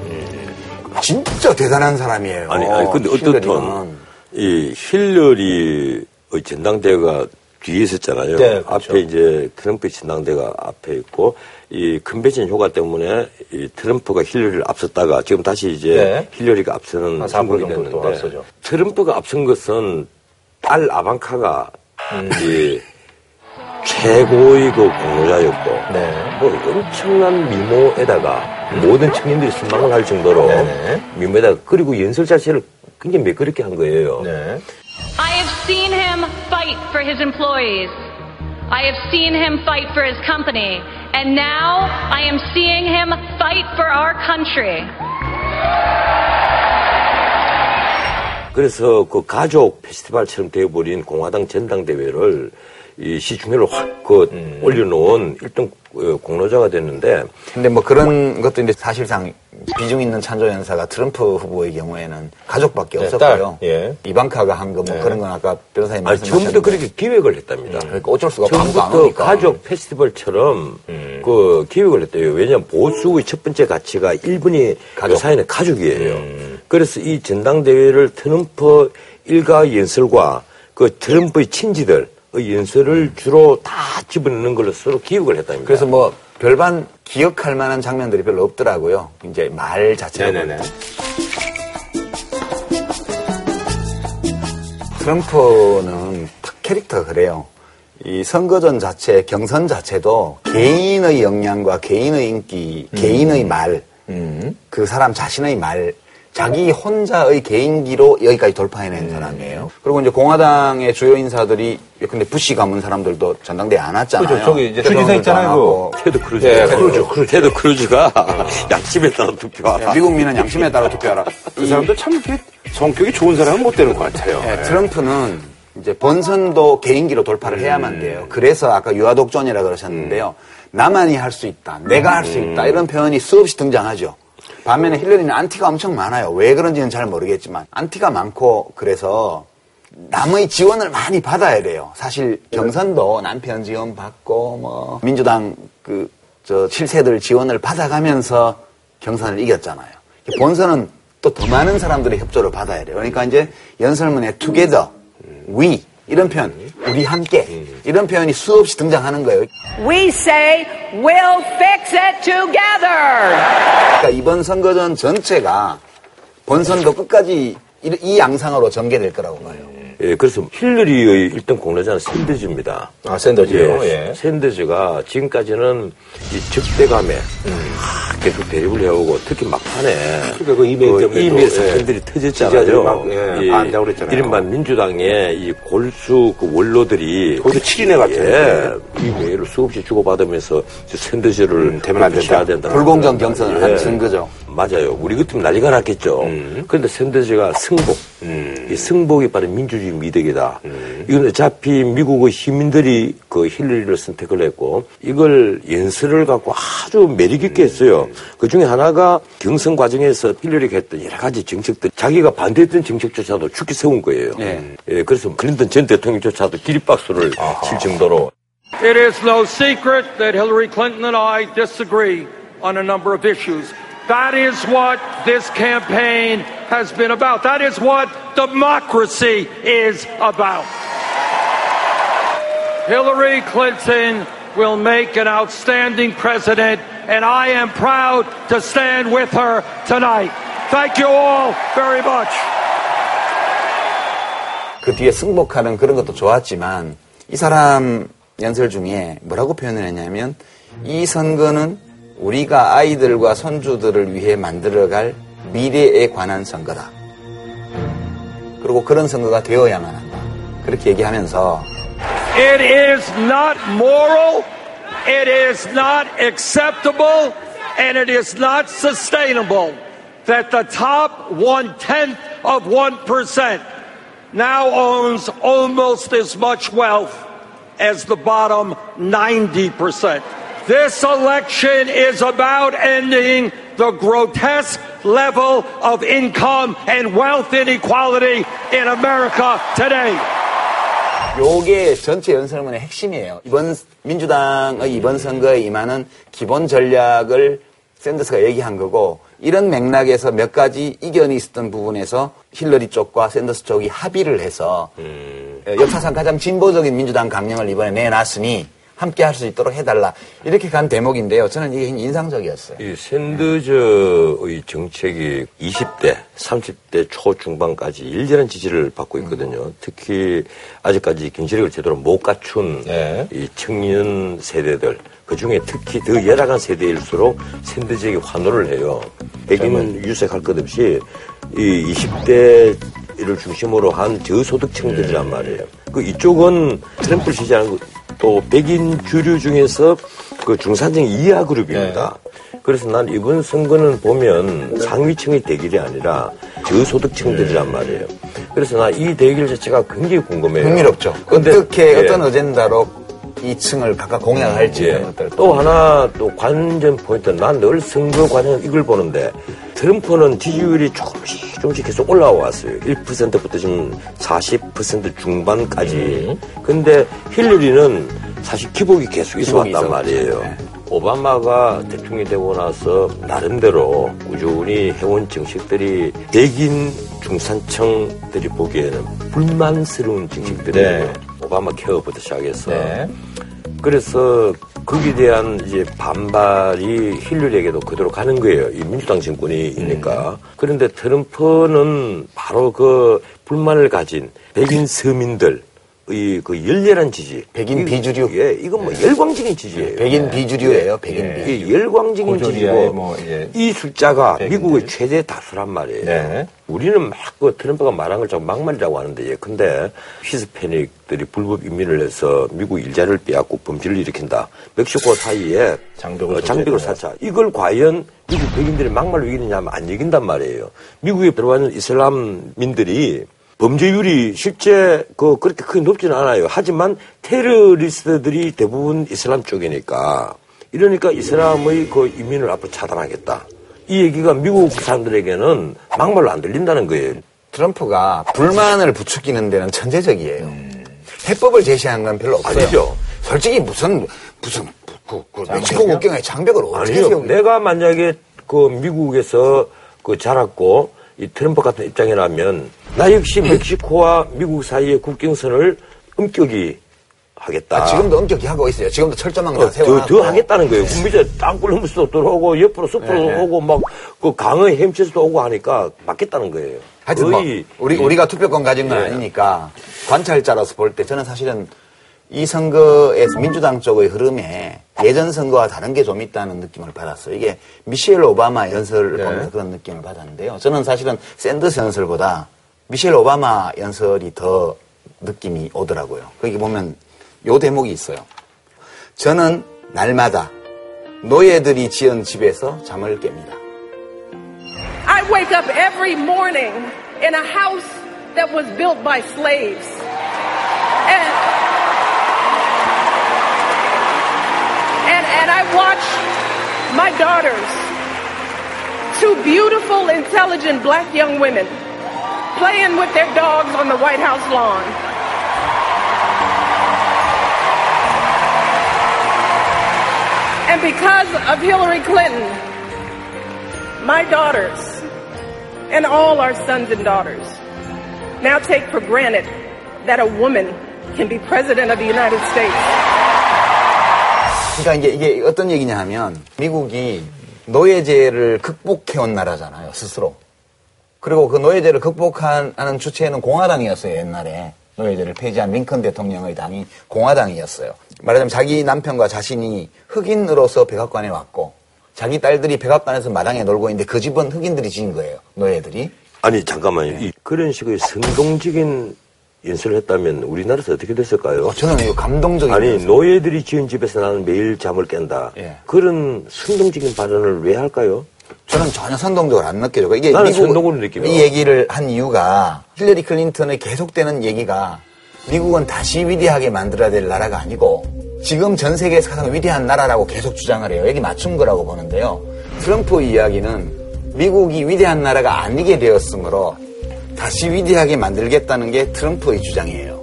진짜 대단한 사람이에요. 아니, 아니 근데. 어떻든 이 힐러리의 전당대회가 뒤에 있었잖아요. 네, 그렇죠. 앞에 이제 트럼프 전당대가 앞에 있고 이 컨벤션 효과 때문에 이 트럼프가 힐러리를 앞섰다가 지금 다시 이제 네. 힐러리가 앞서는 한4% 상황이 됐는데 앞서죠. 트럼프가 앞선 것은 딸 아방카가 음. 이 최고의 그 공로자였고 네. 뭐 엄청난 미모에다가 모든 청년들이 선망을 할 정도로 네네. 미모에다가 그리고 연설 자체를 굉장히 매끄럽게 한 거예요. 네. I have seen him fight for his employees. I have seen him fight for his company. And now I am seeing him fight for our country. 그래서 그 가족 페스티벌처럼 되어버린 공화당 전당대회를 이 시중회로 확그 음. 올려놓은 일등 어, 공로자가 됐는데 근데 뭐 그런 것도 이제 사실상 비중 있는 찬조 연사가 트럼프 후보의 경우에는 가족밖에 네, 없었고요. 딸, 예. 이방카가 한거뭐 그런 건 아까 변호사님 말씀하셨는데 처음부터 그렇게 기획을 했답니다. 그러니까 어쩔 수가 없고 처음부터. 가족 페스티벌처럼 음. 그 기획을 했대요. 왜냐하면 보수의 첫 번째 가치가 1분이 가족. 그 사회는 가족이에요. 음. 그래서 이 전당대회를 트럼프 일가 연설과 그 트럼프의 친지들 의 연설을 주로 다 집어넣는 걸로 서로 기획을 했답니다. 그래서 뭐 별반 기억할 만한 장면들이 별로 없더라고요. 이제 말 자체가. 네네네. 트럼프는 탁 캐릭터가 그래요. 이 선거전 자체, 경선 자체도 개인의 역량과 개인의 인기, 개인의 말, 그 사람 자신의 말, 자기 혼자의 개인기로 여기까지 돌파해낸 사람이에요. 그리고 이제 공화당의 주요 인사들이, 근데 부시 가문 사람들도 전당대회 안 왔잖아요. 그죠, 저기 이제 주지사 있잖아요. 테드 크루즈. 네, 크루즈, 크루즈. 테드 크루즈가 양심에 따라 투표하라. 미국민은 양심에 따라 투표하라. 그 사람도 참 이렇게 성격이 좋은 사람은 못 되는 것 같아요. 네, 트럼프는 이제 본선도 개인기로 돌파를 해야만 돼요. 그래서 아까 유아독존이라 그러셨는데요. 나만이 할 수 있다. 내가 할 수 있다. 이런 표현이 수없이 등장하죠. 반면에 힐러리는 안티가 엄청 많아요. 왜 그런지는 잘 모르겠지만 안티가 많고 그래서 남의 지원을 많이 받아야 돼요. 사실 경선도 남편 지원 받고 뭐 민주당 그 저 7세들 지원을 받아가면서 경선을 이겼잖아요. 본선은 또 더 많은 사람들의 협조를 받아야 돼요. 그러니까 이제 연설문에 together, we 이런 표현, 우리 함께 이런 표현이 수없이 등장하는 거예요. We say we'll fix it together. 그러니까 이번 선거전 전체가 본선도 끝까지 이, 이 양상으로 전개될 거라고 봐요. 예, 그래서 힐러리의 일등 공로자는 샌더즈입니다. 아, 샌더즈요? 예, 예. 샌더즈가 지금까지는 이 적대감에 하, 계속 대립을 해오고 특히 막판에 그러니까 그 이메일 때문에 이메일 또, 사건들이 예. 터졌잖아요. 막, 예, 반대하고 그랬잖아요. 이른바 민주당의 이 골수 그 원로들이 거기서 7인회 같은 예, 이메일을 수없이 주고받으면서 저 샌더즈를 음, 되면 안 된다. 불공정 경선을 한 증거죠. 맞아요. 우리 같으면 난리가 났겠죠. 음. 그런데 샌더즈가 승복. 이 승복이 바로 민주주의 미덕이다. 음. 이건 어차피 미국의 시민들이 그 힐러리를 선택을 했고 이걸 연설을 갖고 아주 매력 있게 했어요. 그 중에 하나가 경선 과정에서 힐러리가 했던 여러 가지 정책들 자기가 반대했던 정책조차도 죽게 세운 거예요. 네. 예, 그래서 클린턴 전 대통령조차도 기립박수를 칠 정도로 It is no secret that Hillary Clinton and I disagree on a number of issues. That is what this campaign has been about. That is what democracy is about. Hillary Clinton will make an outstanding president, and I am proud to stand with her tonight. Thank you all very much. 그 뒤에 승복하는 그런 것도 좋았지만 이 사람 연설 중에 뭐라고 표현을 했냐면 이 선거는 우리가 아이들과 손주들을 위해 만들어갈 미래에 관한 선거다. 그리고 그런 선거가 되어야만 한다. 그렇게 얘기하면서 It is not moral, it is not acceptable, and it is not sustainable that the top one tenth of 1% now owns almost as much wealth as the bottom 90%. This election is about ending the grotesque level of income and wealth inequality in America today. 요게 전체 연설문의 핵심이에요. 이번 민주당의 이번 선거에 임하는 기본 전략을 샌더스가 얘기한 거고 이런 맥락에서 몇 가지 이견이 있었던 부분에서 힐러리 쪽과 샌더스 쪽이 합의를 해서 어, 역사상 가장 진보적인 민주당 강령을 이번에 내놨으니 함께 할 수 있도록 해달라 이렇게 간 대목인데요. 저는 이게 인상적이었어요. 이 샌드저의 정책이 20대, 30대 초중반까지 일절한 지지를 받고 있거든요. 특히 아직까지 경제력을 제대로 못 갖춘 네. 이 청년 세대들, 그 중에 특히 더 열악한 세대일수록 샌드저에게 환호를 해요. 백인 유색할 것 없이 이 20대 를 중심으로 한 저소득층들이란 말이에요. 그 이쪽은 트럼프를 지지하는 그 또 백인 주류 중에서 그 중산층 이하 그룹입니다. 그래서 난 이번 선거는 보면 상위층의 대결이 아니라 저소득층들이란 말이에요. 그래서 나 이 대결 자체가 굉장히 궁금해요. 흥미롭죠. 어떻게 예. 어떤 어젠다로 이 층을 각각 공략할지 예. 이런 것들. 또 하나 또 관전 포인트 난늘 선거 과정 이걸 보는데 트럼프는 지지율이 조금씩 조금씩 계속 올라와 왔어요. 1%부터 지금 40% 중반까지. 근데 힐러리는 사실 기복이 계속 있어 기복이 왔단 있었죠. 말이에요. 네. 오바마가 대통령이 되고 나서 나름대로 꾸준히 해온 정책들이 백인 중산층들이 보기에는 불만스러운 정책들이에요. 네. 오바마 케어부터 시작해서. 네. 그래서 거기에 대한 이제 반발이 힐러리에게도 그대로 가는 거예요. 이 민주당 정권이니까. 그런데 트럼프는 바로 그 불만을 가진 백인 서민들. 의그 열렬한 지지. 백인 이- 비주류. 예, 이건 뭐 열광적인 지지예요. 백인 비주류예요. 백인 예. 비. 이 열광적인 지지고 뭐, 예. 이 숫자가 백인들. 미국의 최대 다수란 말이에요. 네. 우리는 막 그 트럼프가 말한 걸 자꾸 막말이라고 하는데 예컨대 히스패닉들이 불법 이민을 해서 미국 일자를 빼앗고 범죄를 일으킨다. 멕시코 사이에 장벽을 어, 장벽을. 쌓자. 이걸 과연 미국 백인들이 막말로 이기느냐 하면 안 이긴단 말이에요. 미국에 들어와 있는 이슬람민들이 범죄율이 실제 그 그렇게 크게 높지는 않아요. 하지만 테러리스트들이 대부분 이슬람 쪽이니까 이러니까 이슬람의 그 이민을 앞으로 차단하겠다. 이 얘기가 미국 사람들에게는 막말로 안 들린다는 거예요. 트럼프가 불만을 부추기는 데는 천재적이에요. 해법을 제시한 건 별로 없어요. 아니죠. 솔직히 무슨 무슨 그, 그 멕시코 국경에 장벽을 어떻게 아니요. 세우고 내가 만약에 그 미국에서 그 자랐고 이 트럼프 같은 입장이라면 나 역시 멕시코와 미국 사이의 국경선을 엄격히 하겠다. 아, 지금도 엄격히 하고 있어요. 지금도 철조망 다 어, 더. 더 하겠다는 거예요. 그럼 이제 땅굴 흠수도 들어오고 옆으로 숲으로 네, 네. 오고 막 그 강의 햄치스도 오고 하니까 맞겠다는 거예요. 하여튼 뭐 우리 이- 우리가 투표권 가진 건 예. 아니니까 관찰자로서 볼 때 저는 사실은 이 선거에서 민주당 쪽의 흐름에 예전 선거와 다른 게 좀 있다는 느낌을 받았어요. 이게 미셸 오바마 연설을 보면서 그런 느낌을 받았는데요. 저는 사실은 샌더스 연설보다 미셸 오바마 연설이 더 느낌이 오더라고요. 거기 보면 요 대목이 있어요. 저는 날마다 노예들이 지은 집에서 잠을 깹니다. I wake up every morning in a house that was built by slaves. And, I watch my daughters, two beautiful, intelligent black young women, playing with their dogs on the White House lawn. And because of Hillary Clinton, my daughters and all our sons and daughters now take for granted that a woman can be president of the United States. 그러니까 이게, 이게 어떤 얘기냐 하면 미국이 노예제를 극복해온 나라잖아요, 스스로. 그리고 그 노예제를 극복하는 주체는 공화당이었어요, 옛날에. 노예제를 폐지한 링컨 대통령의 당이 공화당이었어요. 말하자면 자기 남편과 자신이 흑인으로서 백악관에 왔고 자기 딸들이 백악관에서 마당에 놀고 있는데 그 집은 흑인들이 지은 거예요, 노예들이. 아니 잠깐만요. 이- 그런 식의 선동적인 연설을 했다면 우리나라에서 어떻게 됐을까요? 저는 이거 감동적인 아니 연설. 노예들이 지은 집에서 나는 매일 잠을 깬다. 예. 그런 선동적인 발언을 왜 할까요? 저는 전혀 선동적으로 안 느껴져요. 이게 나는 미국 선동으로 느껴요. 이 얘기를 한 이유가 힐러리 클린턴의 계속되는 얘기가 미국은 다시 위대하게 만들어야 될 나라가 아니고 지금 전 세계에서 가장 위대한 나라라고 계속 주장을 해요. 여기 맞춘 거라고 보는데요. 트럼프 이야기는 미국이 위대한 나라가 아니게 되었으므로 다시 위대하게 만들겠다는 게 트럼프의 주장이에요.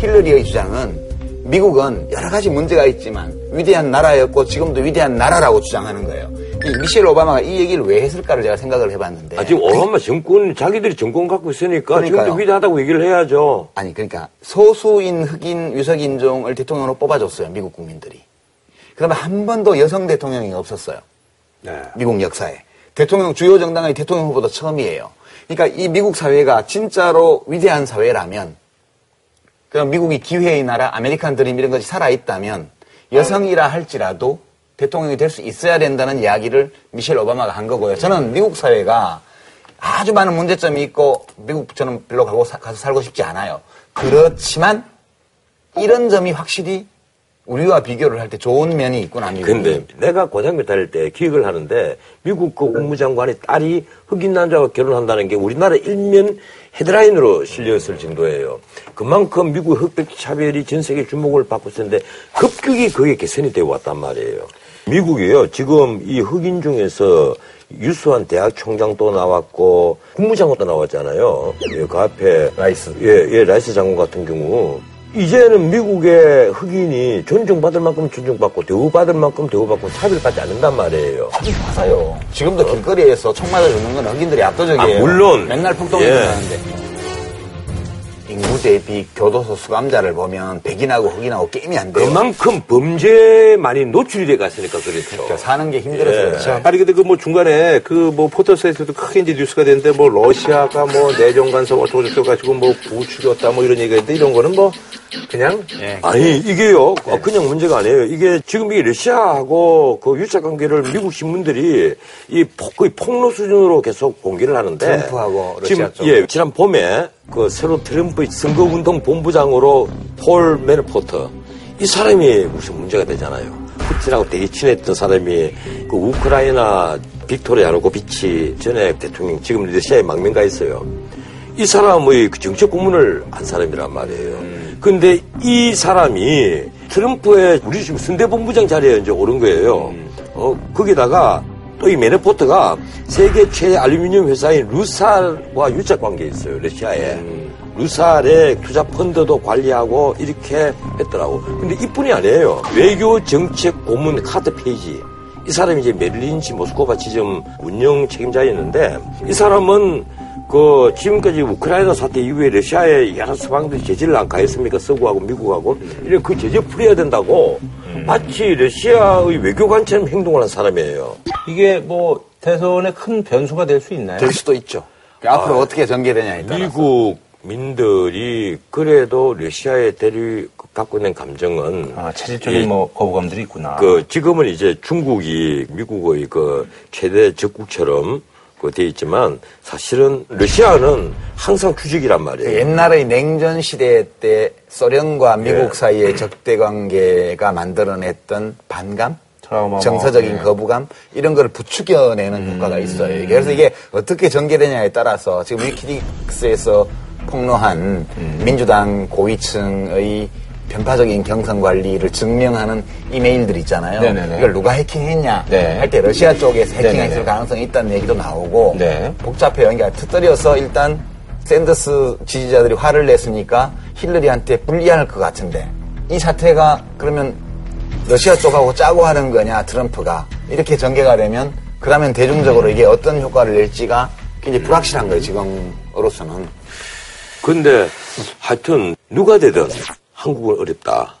힐러리의 주장은 미국은 여러 가지 문제가 있지만 위대한 나라였고 지금도 위대한 나라라고 주장하는 거예요. 이 미셸 오바마가 이 얘기를 왜 했을까를 제가 생각을 해봤는데 아, 지금 오바마 정권 자기들이 정권 갖고 있으니까 그러니까요. 지금도 위대하다고 얘기를 해야죠. 아니 그러니까 소수인 흑인 유색 인종을 대통령으로 뽑아줬어요 미국 국민들이. 그 다음에 한 번도 여성 대통령이 없었어요. 미국 역사에 대통령 주요 정당의 대통령 후보도 처음이에요. 그러니까 이 미국 사회가 진짜로 위대한 사회라면 그럼 미국이 기회의 나라 아메리칸 드림 이런 것이 살아 있다면 여성이라 할지라도 대통령이 될 수 있어야 된다는 이야기를 미셸 오바마가 한 거고요. 저는 미국 사회가 아주 많은 문제점이 있고 미국 저는 별로 가고 사- 가서 살고 싶지 않아요. 그렇지만 이런 점이 확실히 우리와 비교를 할 때 좋은 면이 있구나. 미국이. 근데 내가 고등학교 다닐 때 기획을 하는데 미국 그 국무장관의 딸이 흑인 남자와 결혼한다는 게 우리나라 일면 헤드라인으로 실렸을 정도예요. 그만큼 미국 흑백 차별이 전 세계 주목을 받고 있었는데 급격히 그게 개선이 되어 왔단 말이에요. 미국이요. 지금 이 흑인 중에서 유수한 대학 총장도 나왔고 국무장관도 나왔잖아요. 예, 그 앞에 라이스. 예, 예, 라이스 장관 같은 경우 이제는 미국의 흑인이 존중받을 만큼 존중받고 대우받을 만큼 대우받고 차별받지 않는단 말이에요. 아주 맞아요. 지금도 길거리에서 총 맞아 죽는 건 흑인들이 압도적이에요. 아, 물론. 맨날 폭동이 예. 일어나는데. 인구 대비 교도소 수감자를 보면 백인하고 흑인하고 게임이 안 돼요. 그만큼 범죄에 많이 노출이 돼 갔으니까 그렇죠. 그러니까 사는 게 힘들어서 예. 그렇죠. 아니 근데 그 뭐 중간에 그 뭐 포털사이트도 크게 이제 뉴스가 됐는데 뭐 러시아가 뭐 내정 간섭 어쩌고 저쩌고 가지고 뭐 부추겼다 뭐 이런 얘기가 있는데 이런 거는 뭐 그냥 아니 이게요 어, 그냥 문제가 아니에요. 이게 지금 이 러시아하고 그 유착 관계를 미국 신문들이 이 폭, 거의 폭로 수준으로 계속 공개를 하는데 트럼프하고 러시아 지금 쪽. 예 지난 봄에 그 새로 트럼프 선거운동 본부장으로 폴 매너포트 이 사람이 무슨 문제가 되잖아요. 푸틴하고 되게 친했던 사람이 그 우크라이나 빅토리아 야누코비치 전에 대통령 지금 러시아에 망명가 있어요. 이 사람의 그 정책 고문을 한 사람이란 말이에요. 음. 근데 이 사람이 트럼프의 우리 지금 선대본부장 자리에 이제 오른 거예요. 음. 어, 거기다가 또 이 매너포트가 세계 최대 알루미늄 회사인 루살과 유착 관계에 있어요. 러시아에. 음. 루살의 투자 펀드도 관리하고 이렇게 했더라고. 근데 이뿐이 아니에요. 외교 정책 고문 카터 페이지. 이 사람이 이제 메릴린치 모스코바 지점 운영 책임자였는데 이 사람은 그 지금까지 우크라이나 사태 이후에 러시아에 여러 서방들이 제재를 안 가했습니까? 서구하고 미국하고 이런 그 제재 풀어야 된다고 마치 러시아의 외교관처럼 행동을 한 사람이에요. 이게 뭐 대선에 큰 변수가 될 수 있나요? 될 수도 있죠. 앞으로 어떻게 전개되냐에 따라. 미국 민들이 그래도 러시아에 대리 갖고 있는 감정은 아, 체질적인 이- 뭐 거부감들이 있구나. 그 지금은 이제 중국이 미국의 그 최대 적국처럼 그돼 있지만 사실은 러시아는 항상 추적이란 말이에요. 옛날의 냉전 시대 때 소련과 미국 예. 사이의 적대 관계가 만들어냈던 반감, 트라우마 뭐, 정서적인 예. 거부감 이런 걸 부추겨내는 효과가 있어요. 그래서 이게 어떻게 전개되냐에 따라서 지금 위키릭스에서 폭로한 민주당 고위층의 편파적인 경선 관리를 증명하는 이메일들 있잖아요. 네네네. 이걸 누가 해킹했냐 네. 할때 러시아 쪽에서 해킹했을. 가능성이 있다는 얘기도 나오고 네. 복잡해요. 그러니까 터뜨려서 일단 샌더스 지지자들이 화를 냈으니까 힐러리한테 불리할 것 같은데 이 사태가 그러면 러시아 쪽하고 짜고 하는 거냐 트럼프가 이렇게 전개가 되면 그러면 대중적으로 이게 어떤 효과를 낼지가 굉장히 불확실한 거예요 지금으로서는 근데 하여튼 누가 되든 한국은 어렵다.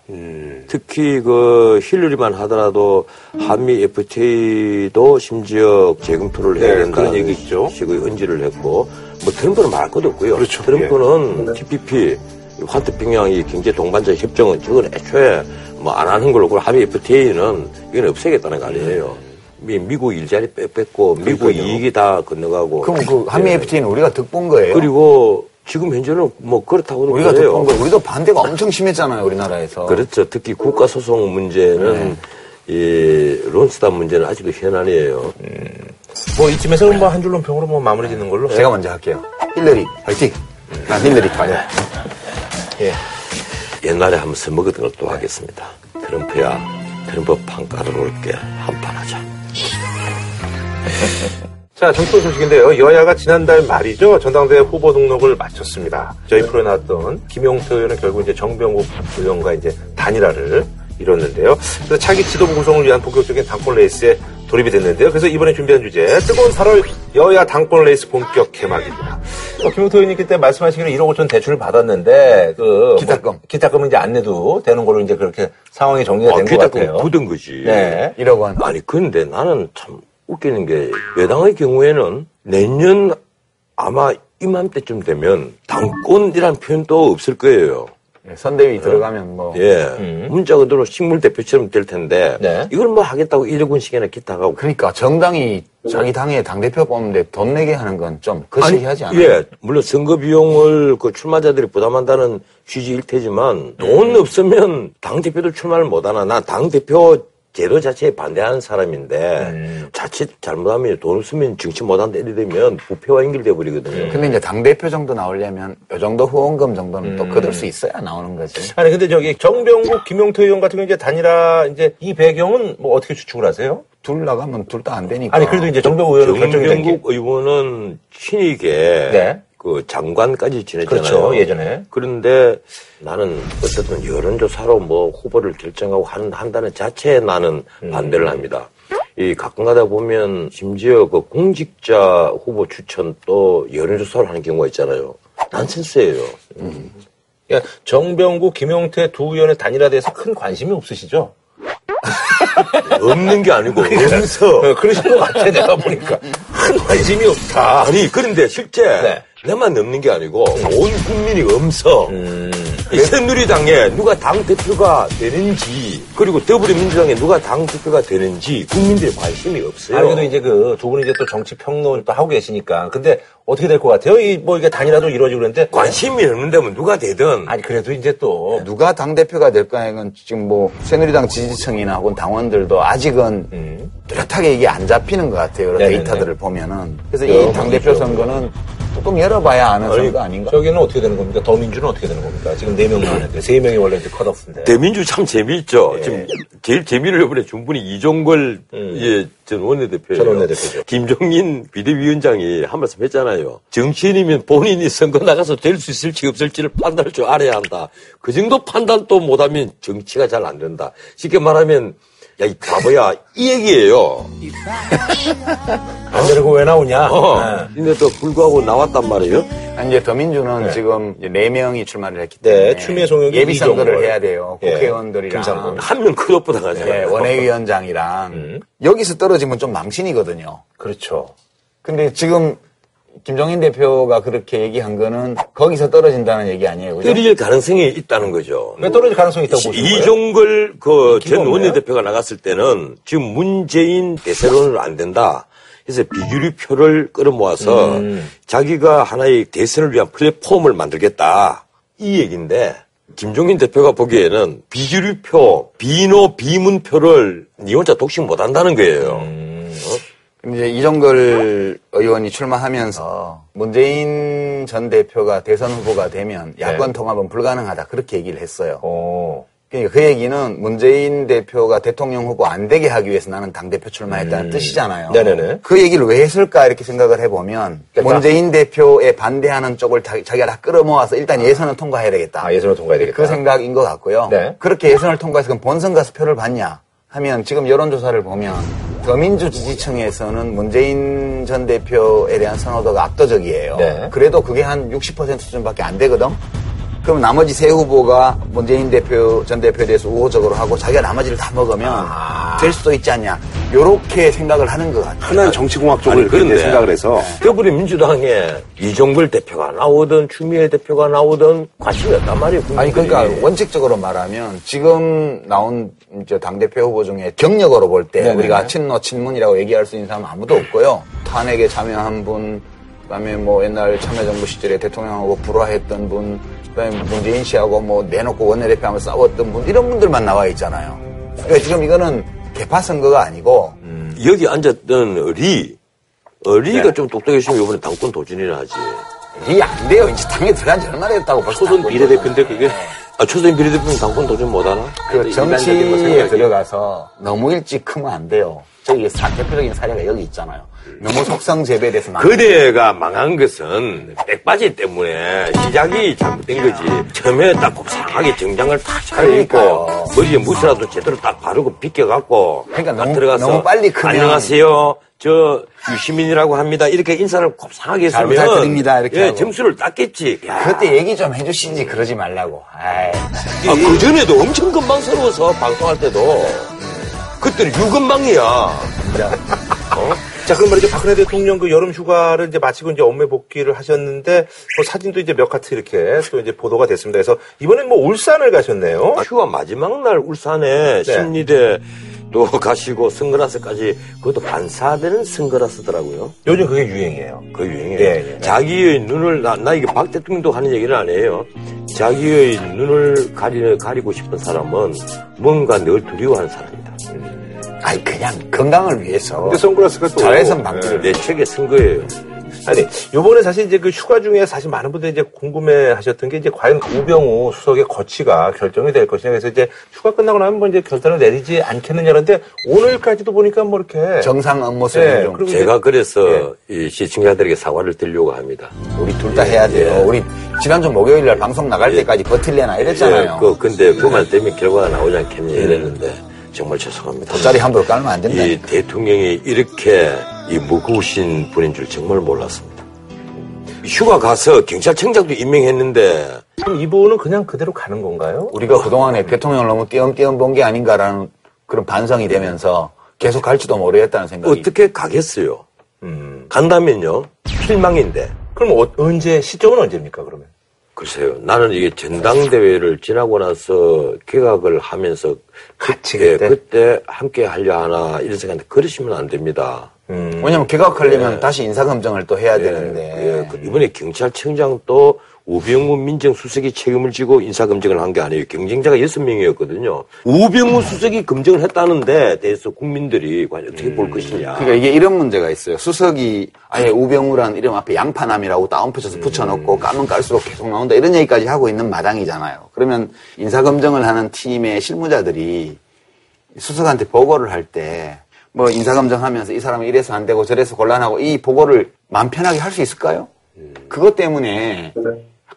특히 그 힐러리만 하더라도 한미 FTA도 심지어 재검토를 해야 네, 된다는 그런 얘기 얘기죠. 식의 언지를 했고 뭐 트럼프는 말할 것도 없고요. 그렇죠. 트럼프는 TPP 환태평양이 경제 동반자 협정은 저건 애초에 뭐 안 하는 걸로 그리고 한미 FTA는 이건 없애겠다는 거 아니에요. 미- 미국 일자리 빼- 뺐고 미국 그러니까요. 이익이 다 건너가고 그럼 그 한미 예. FTA는 우리가 득본 거예요. 그리고 지금 현재는 뭐 그렇다고도 우리가 그래요. 거예요. 우리도 반대가 엄청 심했잖아요 우리나라에서. 그렇죠. 특히 국가 소송 문제는 이 론스단 문제는 아직도 현안이에요. 뭐 이쯤에서 뭐한 줄로 평으로 뭐 마무리 짓는 걸로. 제가 먼저 할게요. 힐러리 화이팅. 난 힐러리 파이. 예. 옛날에 한번 써먹었던 걸 또 하겠습니다. 트럼프야, 트럼프 판 깔아놓을게. 한판 하자. 자, 정치권 소식인데요. 여야가 지난달 말이죠. 전당대회 후보 등록을 마쳤습니다. 저희 프로에 나왔던 김용태 의원은 결국 이제 정병국 의원과 이제 단일화를 이뤘는데요. 그래서 차기 지도부 구성을 위한 본격적인 당권 레이스에 돌입이 됐는데요. 그래서 이번에 준비한 주제, 뜨거운 8월 여야 당권 레이스 본격 개막입니다. 어, 김용태 의원님 그때 말씀하시기로 1억 5천 대출을 받았는데, 그. 기탁금. 뭐, 기탁금은 이제 안 내도 되는 걸로 이제 그렇게 상황이 정리가 아, 된것 게다가 같아요. 굳은 거지. 네. 1억 원. 아니, 근데 나는 참 웃기는 게 여당의 경우에는 내년 아마 이맘때쯤 되면 당권이란 표현도 없을 거예요. 선대위 들어가면 뭐. 예. 문자 그대로 식물 대표처럼 될 텐데 네. 이걸 뭐 하겠다고 1억 원씩이나 기타가 그러니까 정당이 자기 당의 당대표 뽑는데 돈 내게 하는 건 좀 거시기하지 않아요? 예, 물론 선거 비용을 그 출마자들이 부담한다는 취지일 테지만 돈 없으면 당 대표도 출마를 못 하나 나 당 대표 제도 자체에 반대하는 사람인데 자칫 잘못하면 돈 쓰면 정치 못한다 이래 되면 부패와 연결돼 버리거든요. 근데 이제 당 대표 정도 나오려면 요 정도 후원금 정도는 또 거둘 수 있어야 나오는 거지. 아니 근데 저기 정병국 김용태 의원 같은 경우 이제 단일화 이제 이 배경은 뭐 어떻게 추측을 하세요? 둘 나가면 둘 다 안 되니까. 아니 그래도 이제 정병국 의원은 결정이 된 게. 정병국 의원은 신익에 네. 그 장관까지 지냈잖아요. 그렇죠, 예전에. 그런데 나는 어쨌든 여론조사로 뭐 후보를 결정하고 한, 한다는 자체에 나는 음. 반대를 합니다. 이 가끔 가다 보면 심지어 그 공직자 후보 추천 또 여론조사를 하는 경우가 있잖아요. 난센스예요. 그러니까 정병국 김용태 두 의원의 단일화에 대해서 큰 관심이 없으시죠? 없는 게 아니고 없어. 어, 그러신 것 같아 내가 보니까 큰 관심이 없다. 아니 그런데 실제 네. 내만 없는 게 아니고 온 국민이 엄서 음. 이 새누리당에 누가 당 대표가 되는지 그리고 더불어민주당에 누가 당 대표가 되는지 국민들의 관심이 없어요. 아니 그래도 이제 그 두 분이 이제 또 정치 평론을 또 하고 계시니까 근데 어떻게 될 것 같아요? 이 뭐 이게 단일화도 이루어지고 그랬는데 관심이 없는데면 누가 되든 아니 그래도 이제 또 누가 당 대표가 될까는 지금 뭐 새누리당 지지층이나 혹은 당원들도 아직은 뚜렷하게 이게 안 잡히는 것 같아요. 네네네. 데이터들을 보면은. 그래서 이 당 대표 번이죠. 선거는 뚜껑 열어봐야 아는 선거 아닌가? 저기는 어떻게 되는 겁니까? 더민주는 어떻게 되는 겁니까? 지금 네명 나왔는데 세 명이 원래 이제 컷오프인데. 대민주 참 재미있죠. 예. 지금 제일 재미를 이번에 준 분이 이종걸 예, 전 원내대표예요. 전 원내대표죠. 김종인 비대위원장이 한 말씀 했잖아요. 정치인이면 본인이 선거 나가서 될 수 있을지 없을지를 판단할 줄 알아야 한다. 그 정도 판단도 못하면 정치가 잘 안 된다. 쉽게 말하면 야, 이 바보야. 이 얘기예요. 안 되고 왜 나오냐? 어. 네. 근데도 불구하고 나왔단 말이에요. 아니, 이제 더민주는 지금 이제 네 명이 출마를 했기 때문에 네, 추미애 송영기, 예비 선거를 이종걸. 해야 돼요. 예, 국회의원들이랑 김상곤. 한명 컷오프 당하잖아요. 예, 원외위원장이랑 여기서 떨어지면 좀 망신이거든요. 그렇죠. 근데 지금 김종인 대표가 그렇게 얘기한 거는 거기서 떨어진다는 얘기 아니에요. 그죠? 떨어질 가능성이 있다는 거죠. 왜 떨어질 가능성이 있다고 보시는 거예요? 이종걸 그 인기가 전 없네요. 원내대표가 나갔을 때는 지금 문재인 대세론으로 안 된다. 그래서 비주류 표를 끌어모아서 음. 자기가 하나의 대선을 위한 플랫폼을 만들겠다. 이 얘기인데 김종인 대표가 보기에는 비주류 표, 비노 비문표를 니 혼자 독식 못 한다는 거예요. 음. 이제 이종걸 의원이 출마하면서 문재인 전 대표가 대선 후보가 되면 야권 통합은 불가능하다 그렇게 얘기를 했어요. 어. 그러니까 그 얘기는 문재인 대표가 대통령 후보 안 되게 하기 위해서 나는 당 대표 출마했다는 뜻이잖아요. 네네네. 그 얘기를 왜 했을까 이렇게 생각을 해보면 그러니까 문재인 대표에 반대하는 쪽을 자, 기가다 끌어모아서 일단 예선을 통과해야 되겠다. 아, 예선을 통과해야 되겠다. 그 생각인 것 같고요. 네. 그렇게 예선을 통과해서 그럼 본선 가서 표를 받냐 하면 지금 여론조사를 보면 더민주 지지층에서는 문재인 전 대표에 대한 선호도가 압도적이에요. 네. 그래도 그게 한 60% 수준밖에 안 되거든. 그럼 나머지 세 후보가 문재인 대표 전 대표에 대해서 우호적으로 하고 자기가 나머지를 다 먹으면 아. 될 수도 있지 않냐. 요렇게 생각을 하는 것 같아요. 정치공학적으로 아니, 이렇게 그런데 이제 생각을 해서 더불어 민주당에 이종걸 대표가 나오든 추미애 대표가 나오든 관심이 없단 말이에요. 아니 국민들이. 그러니까 원칙적으로 말하면 지금 나온 이제 당 대표 후보 중에 경력으로 볼 때. 우리가 친노 친문이라고 얘기할 수 있는 사람은 아무도 없고요. 탄핵에 참여한 분, 그다음에 뭐 옛날 참여정부 시절에 대통령하고 불화했던 분, 그다음에 문재인 씨하고 뭐 내놓고 원내대표하고 싸웠던 분 이런 분들만 나와 있잖아요. 그러니까 지금 이거는 개파 선거가 아니고 여기 앉았던 리, 어, 리가 네. 좀 똑똑해지면 이번에 당권 도전이나 하지. 이게 안 돼요. 이제 당에 들어간 지 얼마나 됐다고 벌써 초선 비례대표인데 그게 아, 초선 비례대표는 당권 도전 못하나? 그 정치에 들어가서 너무 일찍 크면 안 돼요. 저기 사, 대표적인 사례가 여기 있잖아요. 너무 속성 재배돼서 막 그대가 망한 것은 백바지 때문에 시작이 잘못된 거지. 처음에 딱 곱상하게 정장을 딱 차려입고 그러니까요. 머리에 무스라도 제대로 딱 바르고 비껴갖고 그러니까 딱 너무- 들어가서 너무 빨리 크면- 안녕하세요. 저 유시민이라고 합니다. 이렇게 인사를 곱상하게 잘 했으면 부탁드립니다. 이렇게 예. 점수를 땄겠지. 야. 그때 얘기 좀 해주시지 그러지 말라고. 아, 그 전에도 엄청 건방스러워서 방송할 때도 그때는 유건방이야. 자, 그럼 말이죠. 박근혜 대통령 그 여름 휴가를 이제 마치고 이제 업무 복귀를 하셨는데, 뭐 사진도 이제 몇 카트 이렇게 또 이제 보도가 됐습니다. 그래서 이번엔 뭐 울산을 가셨네요. 휴가 마지막 날 울산에 네. 심리대 또 가시고 선글라스까지 그것도 반사되는 선글라스더라고요. 요즘 그게 유행이에요. 그 유행이에요. 예, 예. 자기의 눈을 나, 나 이게 박 대통령도 하는 얘기는 아니에요. 자기의 눈을 가리, 가리고 싶은 사람은 뭔가 늘 두려워하는 사람이다. 아이 그냥 건강을 위해서 근데 선글라스가 또. 자외선 방지를 내 책에 쓴 거예요. 아니, 요번에 사실 이제 그 휴가 중에 사실 많은 분들이 이제 궁금해 하셨던 게 이제 과연 우병우 수석의 거취가 결정이 될 것이냐. 그래서 이제 휴가 끝나고 나면 뭐 이제 결단을 내리지 않겠느냐는데 오늘까지도 보니까 뭐 이렇게. 정상 업무 수행 네, 중 그리고 제가 그래서 예. 이 시청자들에게 사과를 드리려고 합니다. 우리 둘 다 해야 돼요. 예. 우리 지난주 목요일 날 방송 나갈 때까지 버틸래나 이랬잖아요. 예, 그, 근데 그만 되면 결과가 나오지 않겠냐 이랬는데 정말 죄송합니다. 돗자리 함부로 깔면 안 된다. 이 대통령이 이렇게 이 무거우신 분인 줄 정말 몰랐습니다. 휴가 가서 경찰청장도 임명했는데 그럼 이분은 그냥 그대로 가는 건가요? 우리가 그동안에 대통령을 너무 띄엄띄엄 본 게 아닌가라는 그런 반성이 되면서 계속 갈지도 모르겠다는 생각이. 어떻게 가겠어요? 음. 간다면요? 필망인데. 그럼 어- 언제, 시점은 언제입니까, 그러면? 글쎄요. 나는 이게 전당대회를 지나고 나서 개각을 하면서 같이 그때, 그때? 그때 함께 하려 하나 이런 생각인데 그러시면 안 됩니다. 음. 왜냐면 개각하려면 다시 인사검증을 또 해야 예, 되는데. 그 이번에 경찰청장도 우병우 민정수석이 책임을 지고 인사검증을 한 게 아니에요. 경쟁자가 여섯 명이었거든요. 우병우 수석이 검증을 했다는데 대해서 국민들이 과연 어떻게 볼 것이냐. 그러니까 이게 이런 문제가 있어요. 수석이 아예 우병우라는 이름 앞에 양파남이라고 다운표쳐서 붙여놓고 까면 깔수록 계속 나온다 이런 얘기까지 하고 있는 마당이잖아요. 그러면 인사검증을 하는 팀의 실무자들이 수석한테 보고를 할 때 뭐 인사검증하면서 이 사람은 이래서 안 되고 저래서 곤란하고 이 보고를 마음 편하게 할 수 있을까요? 그것 때문에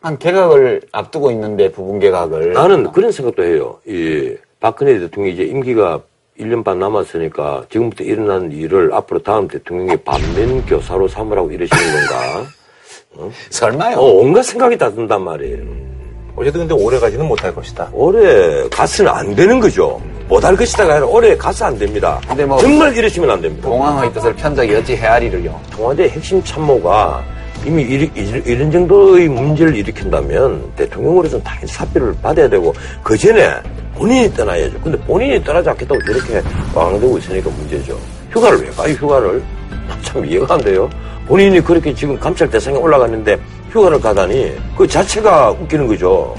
약간 개각을 앞두고 있는데 부분 개각을 나는 그런 생각도 해요. 이 박근혜 대통령이 이제 임기가 1년 반 남았으니까 지금부터 일어난 일을 앞으로 다음 대통령이 반면 교사로 삼으라고 이러시는 건가? 설마요? 어, 온갖 생각이 다 든단 말이에요. 어쨌든 근데 오래 가지는 못할 것이다. 올해 가스는 안 되는 거죠. 못할 것이다가 아니라 올해 가스 안 됩니다. 근데 뭐- 정말 이러시면 안 됩니다. 공항의 뜻을 편작이 어찌 헤아리를요. 청와대 핵심 참모가 이미 이, 이, 이런 정도의 문제를 일으킨다면 대통령으로서는 당연히 사표를 받아야 되고 그 전에 본인이 떠나야죠. 근데 본인이 떠나지 않겠다고 저렇게 왕되고 있으니까 문제죠. 휴가를 왜 가요, 휴가를? 참 이해가 안 돼요. 본인이 그렇게 지금 감찰 대상에 올라갔는데 휴가를 가다니 그 자체가 웃기는 거죠.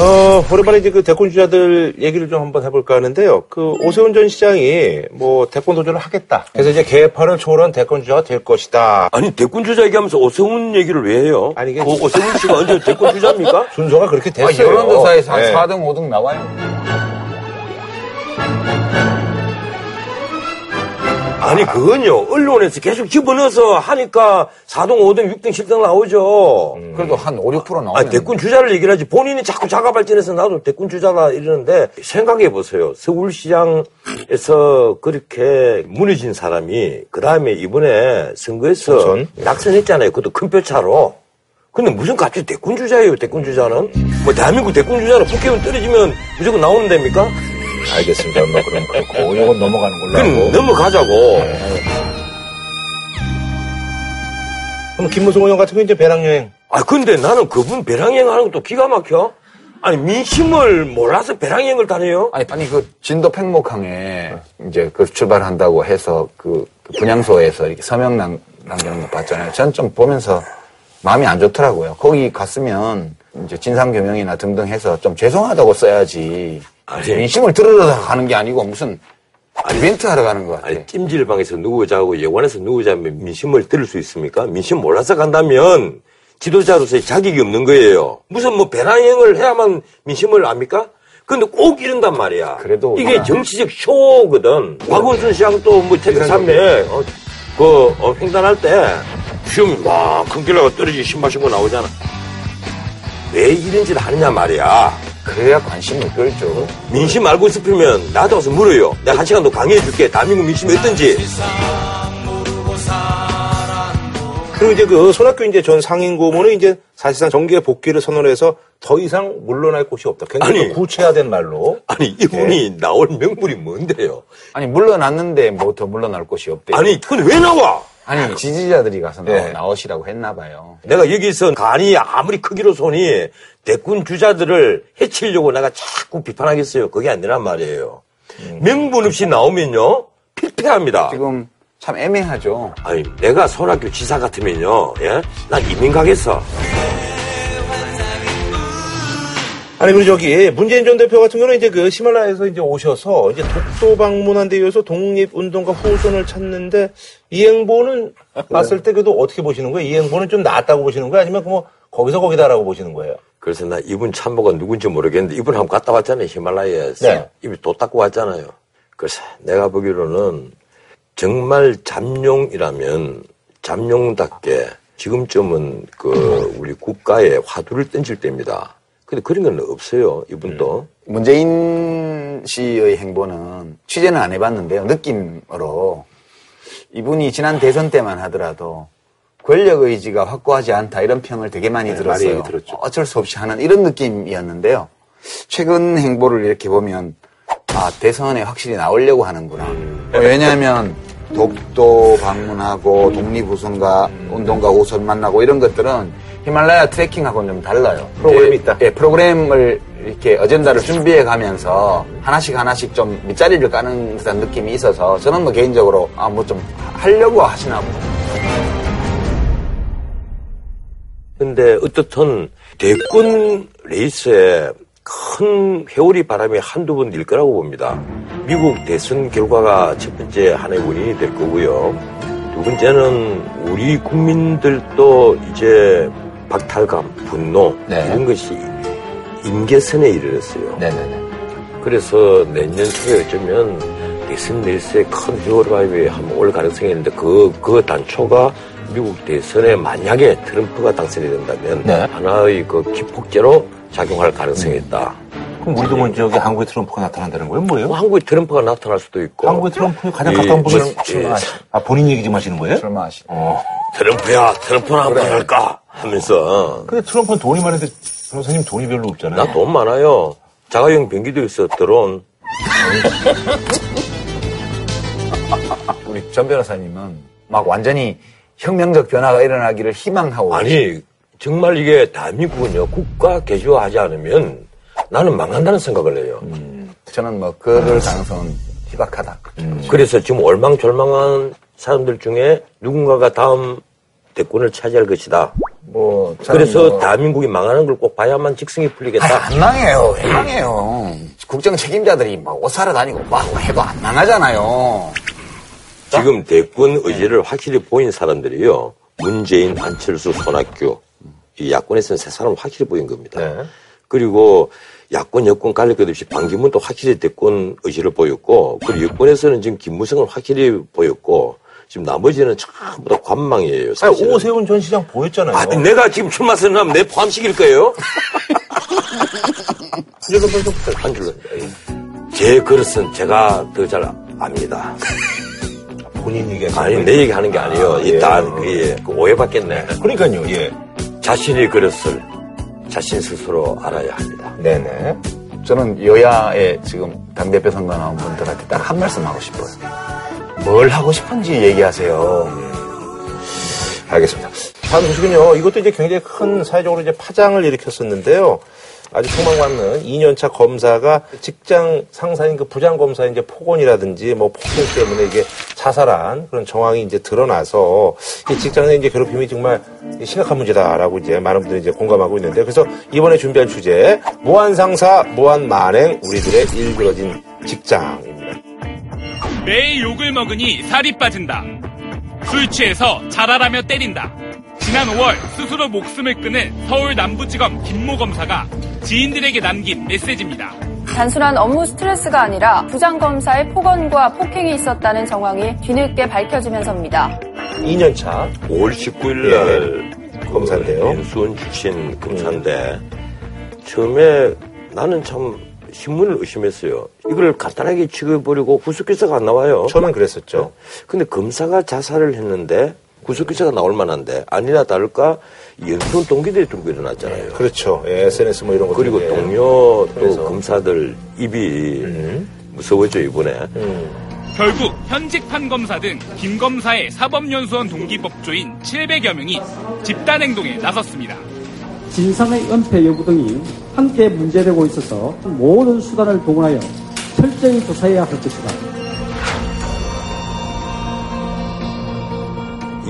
어, 오랜만에 이제 그 대권 주자들 얘기를 좀 한번 해볼까 하는데요. 그 오세훈 전 시장이 뭐 대권 도전을 하겠다. 그래서 이제 개파를 초월한 대권 주자가 될 것이다. 아니 대권 주자 얘기하면서 오세훈 얘기를 왜 해요? 아니, 이게- 오, 오세훈 씨가 언제 대권 주자입니까? 순서가 그렇게 아, 됐어요. 여론조사에서 한 네. 4등, 5등 나와요. 아니 그건요 언론에서 계속 집어넣어서 하니까 4등, 5등, 6등, 7등 나오죠. 그래도 한 5, 6% 나오면. 아니 대권 주자를 얘기를 하지 본인이 자꾸 자가 발전해서 나도 대권 주자가 이러는데 생각해 보세요. 서울시장에서 그렇게 무너진 사람이 그 다음에 이번에 선거에서 당선. 낙선했잖아요. 그것도 큰 표 차로. 근데 무슨 갑자기 대권 주자예요, 대권 주자는? 뭐 대한민국 대권 주자는 국회의원 떨어지면 무조건 나오는 됩니까? 알겠습니다. 뭐 그럼 그렇고 이건 넘어가는 걸로 그럼 하고. 넘어가자고. 그럼 김무성 의원 같은 경우 이제 배낭여행. 아, 근데 나는 그분 배낭여행 하는 것도 기가 막혀. 아니, 민심을 몰라서 배낭여행을 다녀요? 아니, 아니, 그, 진도 팽목항에 이제 그 출발한다고 해서 그, 그 분향소에서 이렇게 서명 남, 남기는 거 봤잖아요. 전 좀 보면서 마음이 안 좋더라고요. 거기 갔으면 이제 진상 규명이나 등등 해서 좀 죄송하다고 써야지. 아니. 민심을 들으러 가는 게 아니고 무슨 이벤트 하러 가는 것 같아. 아니, 찜질방에서 누구 자고 예원에서 누구 자면 민심을 들을 수 있습니까? 민심 몰라서 간다면 지도자로서의 자격이 없는 거예요. 무슨 뭐 배낭여행을 해야만 민심을 압니까? 근데 꼭 이런단 말이야. 그래도 이게 우리가- 정치적 쇼거든. 박원순 씨하고 또뭐 태극 산맥, 어, 그, 어, 횡단할 때, 시험이 막, 큰 길라가 떨어지기 신발 신고 나오잖아. 왜 이런 짓을 하느냐 말이야. 그래야 관심을 끌죠. 민심 알고 싶으면 나한테 와서 물어요. 내가 한 시간 더 강의해 줄게. 대한민국 민심이 어떤지. 그리고 이제 그 손학규 이제 전 상임 고문은 이제 사실상 정계 복귀를 선언해서 더 이상 물러날 곳이 없다. 굉장히 아니. 또 구체화된 말로. 아니 이분이 나올 명분이 뭔데요? 아니, 물러났는데 뭐 더 물러날 곳이 없대요. 아니 그건 왜 나와? 아니, 지지자들이 가서 나오- 네. 나오시라고 했나 봐요. 내가 여기서 간이 아무리 크기로 손이 대군 주자들을 해치려고 내가 자꾸 비판하겠어요. 그게 안 되란 말이에요. 명분 없이 나오면요 필패합니다. 지금 참 애매하죠. 아니 내가 손학규 지사 같으면요, 예, 난 이민 가겠어. 아니 그리고 저기 문재인 전 대표 같은 경우는 이제 그 히말라야에서 이제 오셔서 이제 독도 방문한 데 이어서 독립운동가 후손을 찾는데 이 행보는 봤을 때 그래도 어떻게 보시는 거예요? 이 행보는 좀 낫다고 보시는 거예요? 아니면 그뭐 거기서 거기다라고 보시는 거예요? 그래서 나 이분 참모가 누군지 모르겠는데 이분 한번 갔다 왔잖아요 히말라야에서 네. 이분 도 닦고 왔잖아요. 그래서 내가 보기로는 정말 잠룡이라면 잠룡답게 지금쯤은 그 우리 국가에 화두를 던질 때입니다. 근데 그런 건 없어요 이분도. 문재인 씨의 행보는 취재는 안 해봤는데요. 느낌으로 이분이 지난 대선 때만 하더라도 권력 의지가 확고하지 않다 이런 평을 되게 많이 들었어요. 많이 들었죠. 어쩔 수 없이 하는 이런 느낌이었는데요. 최근 행보를 이렇게 보면 아 대선에 확실히 나오려고 하는구나. 어, 왜냐하면 독도 방문하고 독립우선가 운동가 우선 만나고 이런 것들은 히말라야 트레킹하고는 좀 달라요. 프로그램이 예, 있다. 예, 프로그램을 이렇게 어젠다를 준비해 가면서 하나씩 하나씩 좀 밑자리를 까는 듯한 느낌이 있어서 저는 뭐 개인적으로 아 뭐 좀 하려고 하시나 보다. 근데 어떻든 대권 레이스에 큰 회오리 바람이 한두 번 일 거라고 봅니다. 미국 대선 결과가 첫 번째 하나의 원인이 될 거고요. 두 번째는 우리 국민들도 이제 박탈감, 분노 네. 이런 것이 임계선에 이르렀어요. 네네네. 그래서 내년 초에 어쩌면 대선 레이스에 큰 바람이 한번 올 가능성이 있는데 그, 그 단초가 미국 대선에 만약에 트럼프가 당선이 된다면 네. 하나의 그 기폭제로 작용할 가능성이 있다. 그럼 우리도 뭐 저기 한국에 트럼프가 나타난다는 거예요? 뭐예요? 뭐 한국에 트럼프가 나타날 수도 있고 한국에 트럼프 가장 예, 가까운 분은 예. 아 본인 얘기 좀 하시는 거예요? 설마 하시. 어. 트럼프야 트럼프나 한번 할까 하면서 근데 트럼프는 돈이 많은데 변호사님 돈이 별로 없잖아요. 나 돈 많아요. 자가용 변기도 있어 드론. 우리 전 변호사님은 막 완전히 혁명적 변화가 일어나기를 희망하고 아니 정말 이게 대한민국은요 국가 개조하지 않으면 나는 망한다는 생각을 해요. 저는 뭐 그럴 가능성은 희박하다. 그래서 지금 올망졸망한 사람들 중에 누군가가 다음 대권을 차지할 것이다. 뭐 그래서 뭐 대한민국이 망하는 걸 꼭 봐야만 직성이 아니, 풀리겠다. 안 망해요. 왜 망해요? 국정 책임자들이 막 옷 사러 다니고 막 해도 안 망하잖아요. 지금 대권 의지를 확실히 보인 사람들이요. 문재인, 안철수, 손학규. 이 야권에서는 세 사람 확실히 보인 겁니다. 네. 그리고 야권, 여권 갈릴 것 없이 반기문도 확실히 대권 의지를 보였고, 그리고 여권에서는 지금 김무성을 확실히 보였고, 지금 나머지는 전부 다 관망이에요. 사실은. 오세훈 전 시장 보였잖아요. 아, 내가 지금 출마 선언하면 내 포함시킬 거예요? 한 줄로. 제 그릇은 제가 더 잘 압니다. 본인 얘기하시는 아니? 내 얘기 하는 게 아니에요. 아, 일단, 예. 그, 예, 그 오해받겠네. 그러니까요, 예. 자신의 그릇을 자신 스스로 알아야 합니다. 네네. 저는 여야의 지금 당대표 선거 나온 분들한테 딱 한 말씀 하고 싶어요. 뭘 하고 싶은지 얘기하세요. 알겠습니다. 다음 소식은요. 이것도 이제 굉장히 큰 사회적으로 이제 파장을 일으켰었는데요. 아주 총망맞는 2년차 검사가 직장 상사인 그 부장 검사의 이제 폭언이라든지 뭐 폭행 때문에 이게 자살한 그런 정황이 이제 드러나서 이 직장 내 이제 괴롭힘이 정말 심각한 문제다라고 이제 많은 분들이 이제 공감하고 있는데 그래서 이번에 준비한 주제 무한 상사, 무한 만행 우리들의 일그러진 직장입니다. 매일 욕을 먹으니 살이 빠진다. 술 취해서 자살하며 때린다. 지난 5월 스스로 목숨을 끊은 서울 남부지검 김모 검사가 지인들에게 남긴 메시지입니다. 단순한 업무 스트레스가 아니라 부장검사의 폭언과 폭행이 있었다는 정황이 뒤늦게 밝혀지면서입니다. 2년차 5월 19일 날 예, 검사인데요. 윤수원 출신 검사인데 처음에 나는 참 신문을 의심했어요. 이걸 간단하게 취급해버리고 구속기사가 안 나와요. 처음엔 그랬었죠. 근데 검사가 자살을 했는데 구속 기사가 나올 만한데 아니나 다를까 연수원 동기들이 들고 일어났잖아요. 그렇죠. 예, SNS 뭐 이런 거. 그리고 동료 또 그래서. 검사들 입이 무서워져 이번에. 결국 현직 판검사 등 김 검사의 사법연수원 동기법조인 700여 명이 집단행동에 나섰습니다. 진상의 은폐 여부 등이 함께 문제되고 있어서 모든 수단을 동원하여 철저히 조사해야 할 것이다.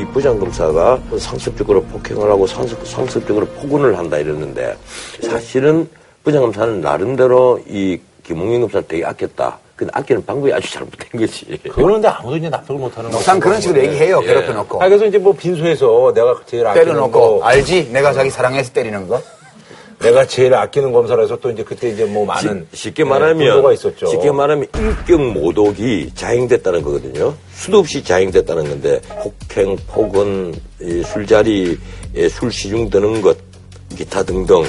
이 부장검사가 상습적으로 폭행을 하고 상습, 상습적으로 폭언을 한다 이랬는데 사실은 부장검사는 나름대로 이 김홍현 검사를 되게 아꼈다. 근데 아끼는 방법이 아주 잘못된 거지. 근데 아무도 이제 납득을 못하는 거죠. 상 그런 식으로 얘기해요. 예. 괴롭혀 놓고. 아, 그래서 이제 뭐 빈소에서 내가 제일 아끼는 때려놓고 거, 알지? 내가 자기 사랑해서 때리는 거. 내가 제일 아끼는 검사라서 또 이제 그때 이제 뭐 많은 시- 쉽게 네, 말하면 분노가 있었죠. 쉽게 말하면 인격 모독이 자행됐다는 거거든요. 수도 없이 자행됐다는 건데 폭행, 폭언, 이 술자리에 술 시중 드는 것, 기타 등등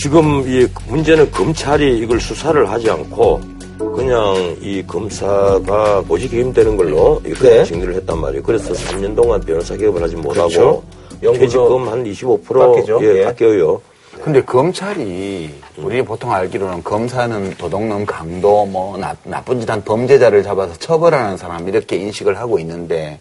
지금 이 문제는 검찰이 이걸 수사를 하지 않고 그냥 이 검사가 보직 해임되는 걸로 이렇게 네. 정리를 했단 말이에요. 그래서 3년 동안 변호사 개업을 하지 못하고 그렇죠. 퇴직금 한 25% 깎이죠. 예, 예. 깎여요. 근데 검찰이 우리 보통 알기로는 검사는 도둑놈, 강도, 뭐 나, 나쁜 짓 한 범죄자를 잡아서 처벌하는 사람 이렇게 인식을 하고 있는데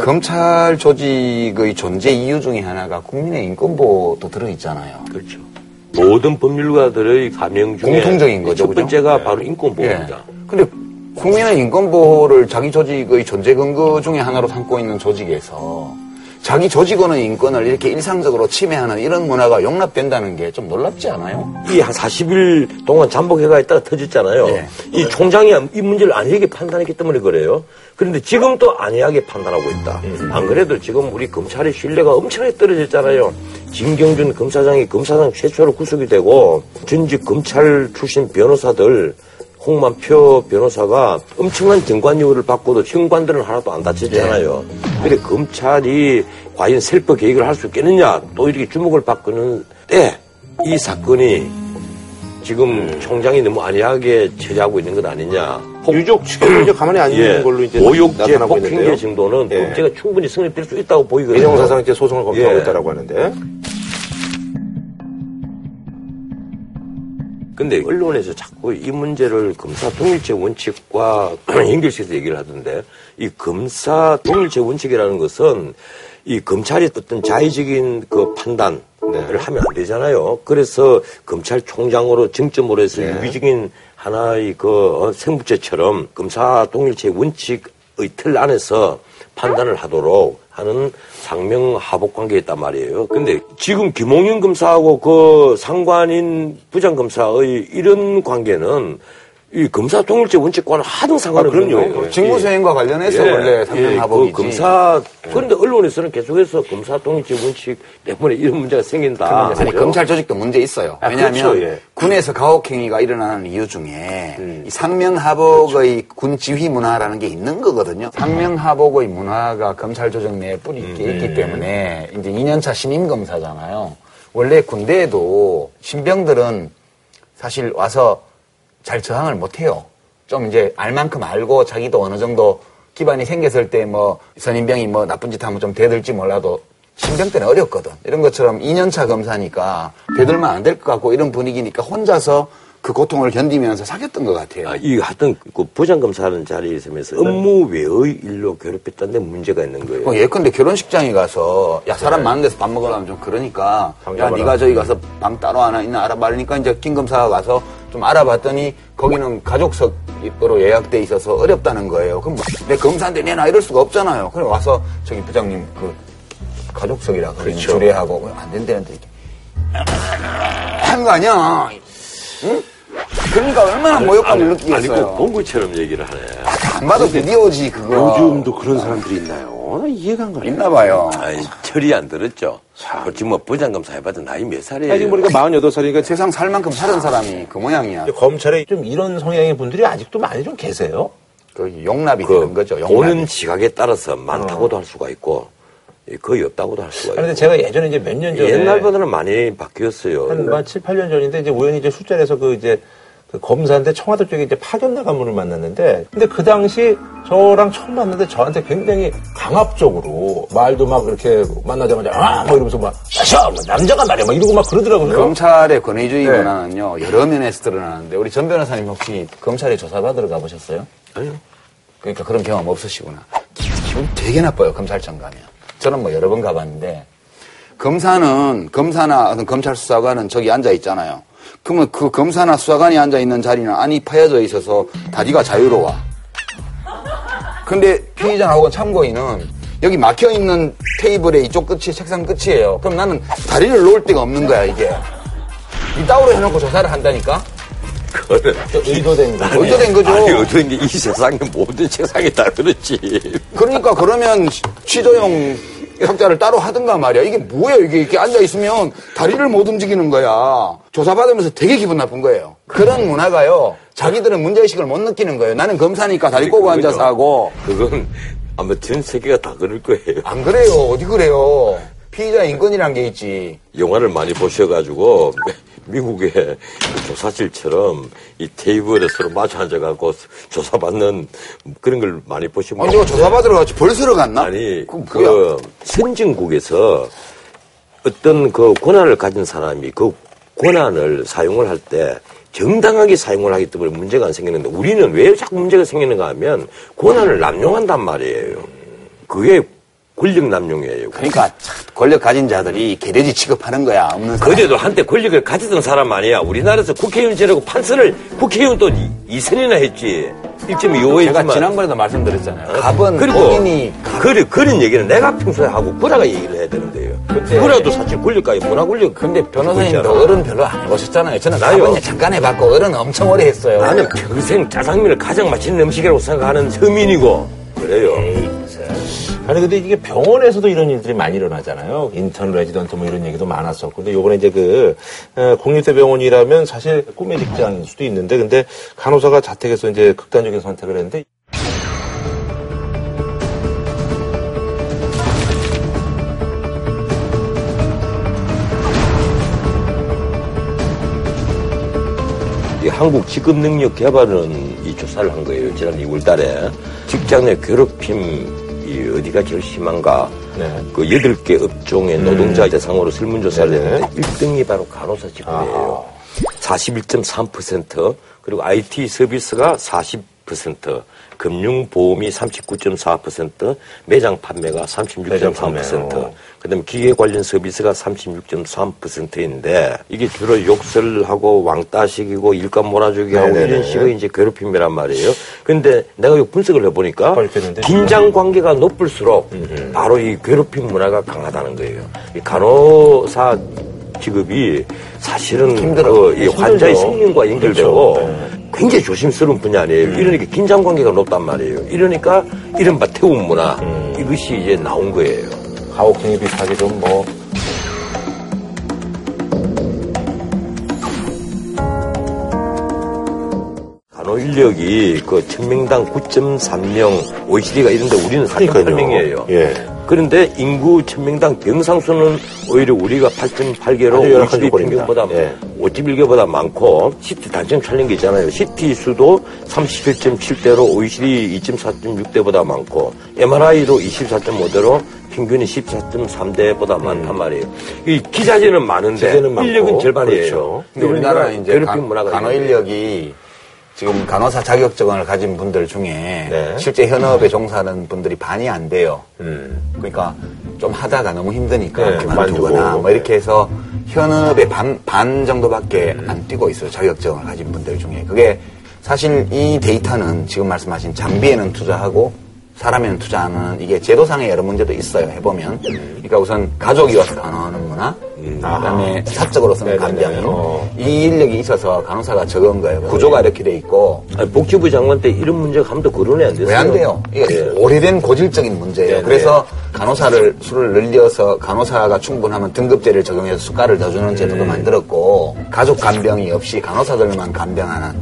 검찰 조직의 존재 이유 중에 하나가 국민의 인권보호도 들어있잖아요. 그렇죠. 모든 법률가들의 사명 중에 공통적인 거죠, 첫 그죠? 번째가 바로 인권보호입니다. 예. 근데 국민의 인권보호를 자기 조직의 존재 근거 중에 하나로 삼고 있는 조직에서 자기 조직원의 인권을 이렇게 일상적으로 침해하는 이런 문화가 용납된다는 게 좀 놀랍지 않아요? 이 한 40일 동안 잠복 해가 있다가 터졌잖아요. 예. 이 총장이 이 문제를 안일하게 판단했기 때문에 그래요. 그런데 지금 또 안일하게 판단하고 있다. 안 그래도 지금 우리 검찰의 신뢰가 엄청나게 떨어졌잖아요. 진경준 검사장이 검사장 최초로 구속이 되고 전직 검찰 출신 변호사들 홍만표 변호사가 엄청난 정관료를 받고도 현관들은 하나도 안 다쳤잖아요. 근데 검찰이 과연 셀프 계획을 할 수 있겠느냐 또 이렇게 주목을 받고는 때 이 사건이 지금 총장이 너무 안이하게 처리하고 있는 것 아니냐. 유족 측은 이제 가만히 안 있는 걸로 이제 모욕죄, 폭행죄. 정도는 예. 범죄가 충분히 성립될 수 있다고 보이거든요. 인형사상 이제 소송을 검토하고 예. 있다라고 하는데. 근데 언론에서 자꾸 이 문제를 검사 동일체 원칙과 연결시켜서 얘기를 하던데 이 검사 동일체 원칙이라는 것은 이 검찰이 어떤 자의적인 그 판단을 하면 안 되잖아요. 그래서 검찰총장으로 정점으로 해서 유기적인 하나의 그 어, 생부처처럼 검사 동일체 원칙의 틀 안에서 판단을 하도록 하는 상명 하복 관계에 있단 말이에요. 근데 지금 김홍윤 검사하고 그 상관인 부장 검사의 이런 관계는 이 검사 동일체 원칙과는 하등 상관없는 그럼요. 거예요. 직무수행과 관련해서 원래 상명하복이지. 그 검사 그런데 언론에서는 계속해서 검사 동일체 원칙 때문에 이런 문제가 생긴다. 아니 그죠? 검찰 조직도 문제 있어요. 아, 왜냐하면 그렇죠, 예. 군에서 가혹행위가 일어나는 이유 중에 음. 이 상명하복의 군 지휘 문화라는 게 있는 거거든요. 상명하복의 문화가 검찰 조직 내에 뿌리 있게 음. 있기 때문에 이제 2년차 신임 검사잖아요. 원래 군대에도 신병들은 사실 와서 잘 저항을 못해요. 좀 이제 알 만큼 알고 자기도 어느 정도 기반이 생겼을 때 뭐 선임병이 뭐 나쁜 짓 하면 좀 대들지 몰라도 신병 때는 어렵거든. 이런 것처럼 2년차 검사니까 대들면 안 될 것 같고 이런 분위기니까 혼자서 그 고통을 견디면서 사귀었던 것 같아요. 아, 이 하여튼 그 부장검사하는 자리에 있으면서 업무 외의 일로 괴롭혔다는 데 문제가 있는 거예요. 어, 예컨대 결혼식장에 가서 야 사람 많은 데서 밥 먹으려면 좀 그러니까 야 네가 저기 가서 방 따로 하나 있나 알아봐니까 이제 김 검사가 가서 좀 알아봤더니 거기는 가족석으로 예약돼 있어서 어렵다는 거예요. 그럼 뭐, 내 검사인데 내나 이럴 수가 없잖아요. 그래 와서 저기 부장님 그 가족석이라 거기는 그렇죠. 주례하고 안 된다는데 이렇게 하는 거 아니야. 응? 그러니까 얼마나 모욕감을 아니, 느끼겠어요. 꼭 본부처럼 얘기를 하네. 안 봐도 비디오지 그거. 요즘도 그런 사람들이 있나요? 나 이해가 안 가요. 있나 봐요. 아이, 철이 안 들었죠. 지금 뭐 부장검사 해봐도 나이 몇 살이에요? 아, 지금 보니까 48살이니까 세상 살 만큼 사는 사람이 그 모양이야. 검찰에 좀 이런 성향의 분들이 아직도 많이 좀 계세요. 그 용납이 그 되는 거죠. 용납이. 보는 시각에 따라서 많다고도 할 수가 있고 거의 없다고도 할 수가 있고. 그런데 제가 예전에 이제 몇 년 전에 옛날보다는 많이 바뀌었어요. 한, 한 7, 8년 전인데 이제 우연히 이제 술자리에서 그 이제 그 검사인데 청와대 쪽에 이제 파견 나간 분을 만났는데 근데 그 당시 저랑 처음 만났는데 저한테 굉장히 강압적으로 말도 막 이렇게 만나자마자 아 막 이러면서 막뭐 남자가 말이야 막 이러고 막 그러더라고요. 검찰의 권위주의 네. 문화는요 여러 면에서 드러나는데 우리 전 변호사님 혹시 검찰에 조사받으러 가보셨어요? 아니요. 그러니까 그런 경험 없으시구나. 기- 기분 되게 나빠요 검찰청 가면. 저는 뭐 여러 번 가봤는데 검사는 검사나 어떤 검찰 수사관은 저기 앉아 있잖아요. 그러면 그 검사나 수사관이 앉아 있는 자리는 안이 파여져 있어서 다리가 자유로워. 근데 피의자나 혹은 참고인은 여기 막혀 있는 테이블의 이쪽 끝이 책상 끝이에요. 그럼 나는 다리를 놓을 데가 없는 거야 이게. 이따위로 해놓고 조사를 한다니까. 그거는 의도된 거. 의도된 거죠. 아니, 어떤 게이 세상에 모든 세상에 다 그렇지. 그러니까 그러면 취조용 학자를 따로 하든가 말이야. 이게 뭐야 이게 이렇게 앉아 있으면 다리를 못 움직이는 거야. 조사받으면서 되게 기분 나쁜 거예요. 그런 문화가요. 자기들은 문제의식을 못 느끼는 거예요. 나는 검사니까 다리 꼬고 그거죠. 앉아서 하고. 그건 아마 전 세계가 다 그럴 거예요. 안 그래요. 어디 그래요. 피의자 인권이란 게 있지. 영화를 많이 보셔가지고 미국의 그 조사실처럼 이 테이블에 서로 마주 앉아갖고 조사받는 그런 걸 많이 보시면 아니, 내가 조사받으러 갔지. 벌써러 갔나? 아니 그 선진국에서 어떤 그 권한을 가진 사람이 그 권한을 사용을 할 때 정당하게 사용을 하기 때문에 문제가 안 생기는데 우리는 왜 자꾸 문제가 생기는가 하면 권한을 남용한단 말이에요. 그게 권력 남용이에요. 그러니까 참 권력 가진 자들이 개돼지 취급하는 거야. 없는. 그대도 한때 권력을 가지던 사람 아니야. 우리나라에서 국회의원 지내고 판사를 국회의원 또 이- 이선이나 했지. 1.25 제가. 지난번에도 말씀드렸잖아요. 갑은 그리고 본인이 그래, 그런 얘기는 내가 평소에 하고 구라가 얘기를 해야 되는데요. 구라도 사실 권력가에 문화 권력. 근데 변호사님도. 을은 별로 안 해보셨잖아요. 저는 나요. 갑은 잠깐 해봤고 을은 엄청 오래 했어요. 나는 평생 짜장면을 가장 맛있는 음식이라고 생각하는 서민이고 그래요. 아니 근데 이게 병원에서도 이런 일들이 많이 일어나잖아요. 인턴 레지던트 뭐 이런 얘기도 많았었고. 근데 요번에 이제 그 어, 국립대병원이라면 사실 꿈의 직장일 수도 있는데 근데 간호사가 자택에서 이제 극단적인 선택을 했는데 이 한국 직업 능력 개발은 이 조사를 한 거예요. 지난 2월 달에. 직장 내 괴롭힘 이 어디가 제일 심한가. 네. 그 8개 업종의 노동자 대상으로 설문조사를 네. 했는데 1등이 바로 간호사 직업이에요. 41.3% 그리고 IT 서비스가 40% 금융보험이 39.4% 매장 판매가 매장 판매요. 36.3% 그다음에 기계 관련 서비스가 36.3%인데 이게 주로 욕설하고 왕따식이고 일감 몰아주기 하고 네네네. 이런 식의 이제 괴롭힘이란 말이에요. 근데 내가 이 분석을 해보니까. 긴장 관계가 높을수록 바로 이 괴롭힘 문화가 강하다는 거예요. 이 간호사 직업이 사실은. 그 이 환자의. 생명과 연결되고 그렇죠. 굉장히 조심스러운 분야 아니에요. 이러니까 긴장 관계가 높단 말이에요. 이러니까 이른바 태움 문화 이것이 이제 나온 거예요. 가혹행위 비슷하게 좀 뭐 간호 인력이 그 천명당 9.3명 OECD가 이런데 우리는 그러니까요. 4.8명이에요. 예. 그런데 인구 천명당 병상수는 오히려 우리가 8.8개로 아주 열악한 OECD 조건입니다. 평균보다 예. 5.1개보다 많고 CT 단점 촬영 게 있잖아요. CT 수도 37.7대로 OECD 2.4.6대보다 많고 MRI도 24.5대로 평균이 14.3대보다 많단 말이에요. 이 기자재는 많은데 기자재는. 인력은 절반이에요. 그렇죠. 근데 우리나라는 이제 괴롭힘 간- 문화가 있는데. 인력이 지금 간호사 자격증을 가진 분들 중에 네. 실제 현업에 종사하는 분들이 반이 안 돼요. 음. 그러니까 좀 하다가 너무 힘드니까 네, 그만두거나. 뭐 이렇게 해서 현업의 반, 반 정도밖에 안 뛰고 있어요. 자격증을 가진 분들 중에. 그게 사실 이 데이터는 지금 말씀하신 장비에는 투자하고 사람에는 투자하는 이게 제도상의 여러 문제도 있어요. 해보면. 그러니까 우선 가족이 와서 간호하는 문화, 그다음에 사적으로서는. 간병인, 어. 이 인력이 있어서 간호사가 적은 거예요. 구조가 이렇게 돼 있고 아니, 복지부 장관 때 이런 문제가 한 번도 거론이 안 됐어요. 왜 안 돼요? 이게 예. 오래된 고질적인 문제예요. 네, 그래서 간호사를 수를 늘려서 간호사가 충분하면 등급제를 적용해서 수가를 더 주는 음. 제도도 만들었고 가족 간병이 없이 간호사들만 간병하는 에,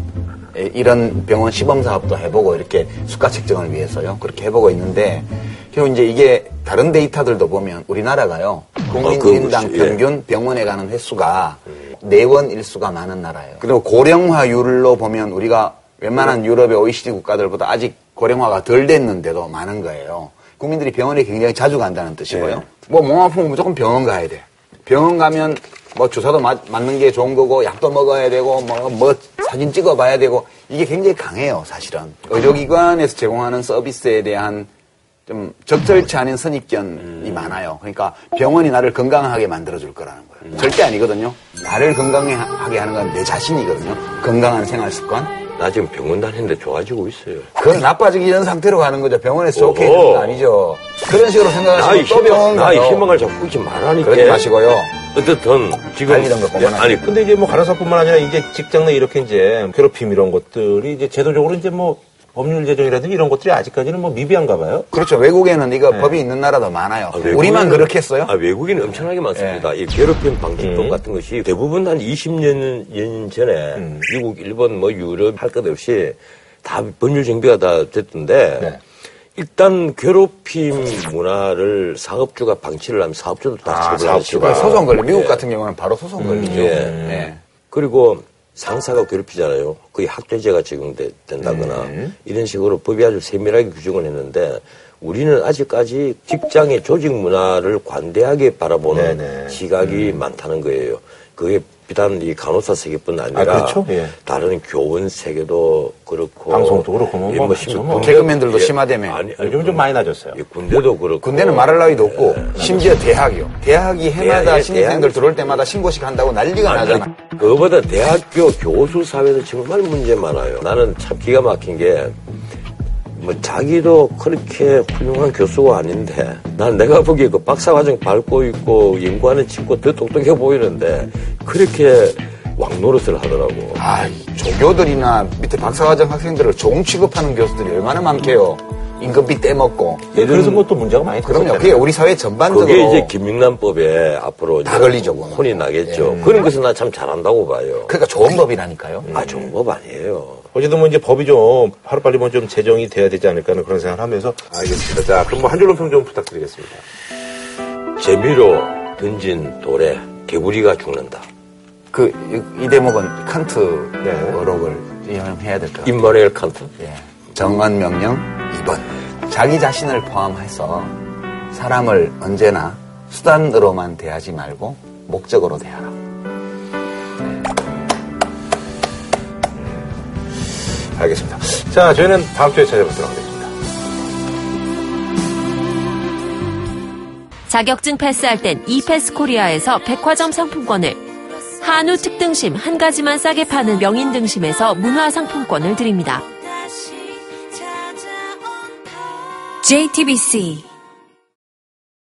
이런 병원 시범 사업도 해보고 이렇게 수가 책정을 위해서요. 그렇게 해보고 있는데 결국 이제 이게 다른 데이터들도 보면 우리나라가요. 국민 그거 인당 그렇지. 예. 평균 병원에 가는 횟수가 네번 일수가 많은 나라예요. 그리고 고령화율로 보면 우리가 웬만한 유럽의 OECD 국가들보다 아직 고령화가 덜 됐는데도 많은 거예요. 국민들이 병원에 굉장히 자주 간다는 뜻이고요. 뭐몸 아프면 무조건 병원 가야 돼. 병원 가면 뭐 주사도 맞, 맞는 게 좋은 거고 약도 먹어야 되고 뭐, 뭐 사진 찍어봐야 되고 이게 굉장히 강해요 사실은. 의료기관에서 제공하는 서비스에 대한 좀 적절치 않은 선입견이 많아요. 그러니까 병원이 나를 건강하게 만들어줄 거라는 거예요. 절대 아니거든요. 나를 건강하게 하는 건 내 자신이거든요. 건강한 생활 습관. 나 지금 병원 다니는데 좋아지고 있어요. 그건 나빠지기 전 상태로 가는 거죠. 병원에서 좋게. 해주는 거 아니죠. 그런 식으로 생각하시고 또 병원 나의. 희망을 자꾸 잊지 말라니까. 그러지 마시고요. 어쨌든 지금 알리던 것 보면 아니 근데 이제 뭐 간호사뿐만 아니라 이제 직장 내 이렇게 이제 괴롭힘 이런 것들이 이제 제도적으로 이제 뭐 법률 제정이라든지 이런 것들이 아직까지는 뭐 미비한가 봐요. 그렇죠. 외국에는 이거 법이 있는 나라도 많아요. 아, 외국인은- 우리만 그렇게 했어요? 아, 외국인은 엄청나게 많습니다. 이 괴롭힘 방지법 같은 것이 대부분 한 20년 년 전에 미국, 일본, 뭐 유럽 할 것 없이 다 법률 정비가 다 됐던데 네. 일단 괴롭힘 문화를 사업주가 방치를 하면 사업주도 다 아, 처벌하시고 사업주가. 소송 걸려. 미국 예. 같은 경우는 바로 소송 걸리죠. 예. 예. 그리고 상사가 괴롭히잖아요. 거의 학대죄가 적용된다거나 이런 식으로 법이 아주 세밀하게 규정을 했는데 우리는 아직까지 직장의 조직 문화를 관대하게 바라보는 네네. 시각이 많다는 거예요. 그게 비단 이 간호사 세계뿐 아니라 아, 그렇죠? 예. 다른 교원 세계도 그렇고 방송도 그렇고 뭐 예, 뭐 뭐 개그맨들도 예. 심하다며. 아니, 아니 요즘 좀 많이 낮았어요. 예, 군대도 그렇고 군대는 말할 나위도 없고 심지어 대학이요. 대학이 해마다 대학, 신입생들 대학. 들어올 때마다 신고식 한다고 난리가 아니, 나잖아. 그거보다 대학교 교수 사회도 정말 문제 많아요. 나는 참 기가 막힌 게, 뭐, 자기도 그렇게 훌륭한 교수가 아닌데, 난 내가 보기에 그 박사과정 밟고 있고, 연구하는 친구 더 똑똑해 보이는데, 그렇게 왕노릇을 하더라고. 아, 조교들이나 밑에 박사과정 학생들을 종 취급하는 교수들이 얼마나 많게요. 임금비 떼먹고. 그래서 뭐또 문제가 많이 그럼요. 됐었잖아요. 그게 우리 사회 전반적으로 그게 이제 김영란법에 앞으로 다 걸리죠, 그거는. 혼이 나겠죠. 그런 것은 나 참 잘한다고 봐요. 그러니까 좋은 법이라니까요. 아, 좋은 법 아니에요. 어쨌든 뭐 이제 법이 좀 하루빨리 뭐 좀 제정이 돼야 되지 않을까 하는 그런 생각을 하면서 알겠습니다. 자, 그럼 뭐 한 줄로 평 좀 부탁드리겠습니다. 재미로 던진 돌에 개구리가 죽는다. 그, 이, 이 대목은 칸트 네. 어록을 이용해야 될 것 같아요. 임마누엘 칸트. 예. 정언 명령 2번. 자기 자신을 포함해서 사람을 언제나 수단으로만 대하지 말고 목적으로 대하라. 알겠습니다. 자, 저희는 다음 주에 찾아뵙도록 하겠습니다. 자격증 패스할 땐 이패스 코리아에서 백화점 상품권을 한우 특등심 한 가지만 싸게 파는 명인 등심에서 문화 상품권을 드립니다. JTBC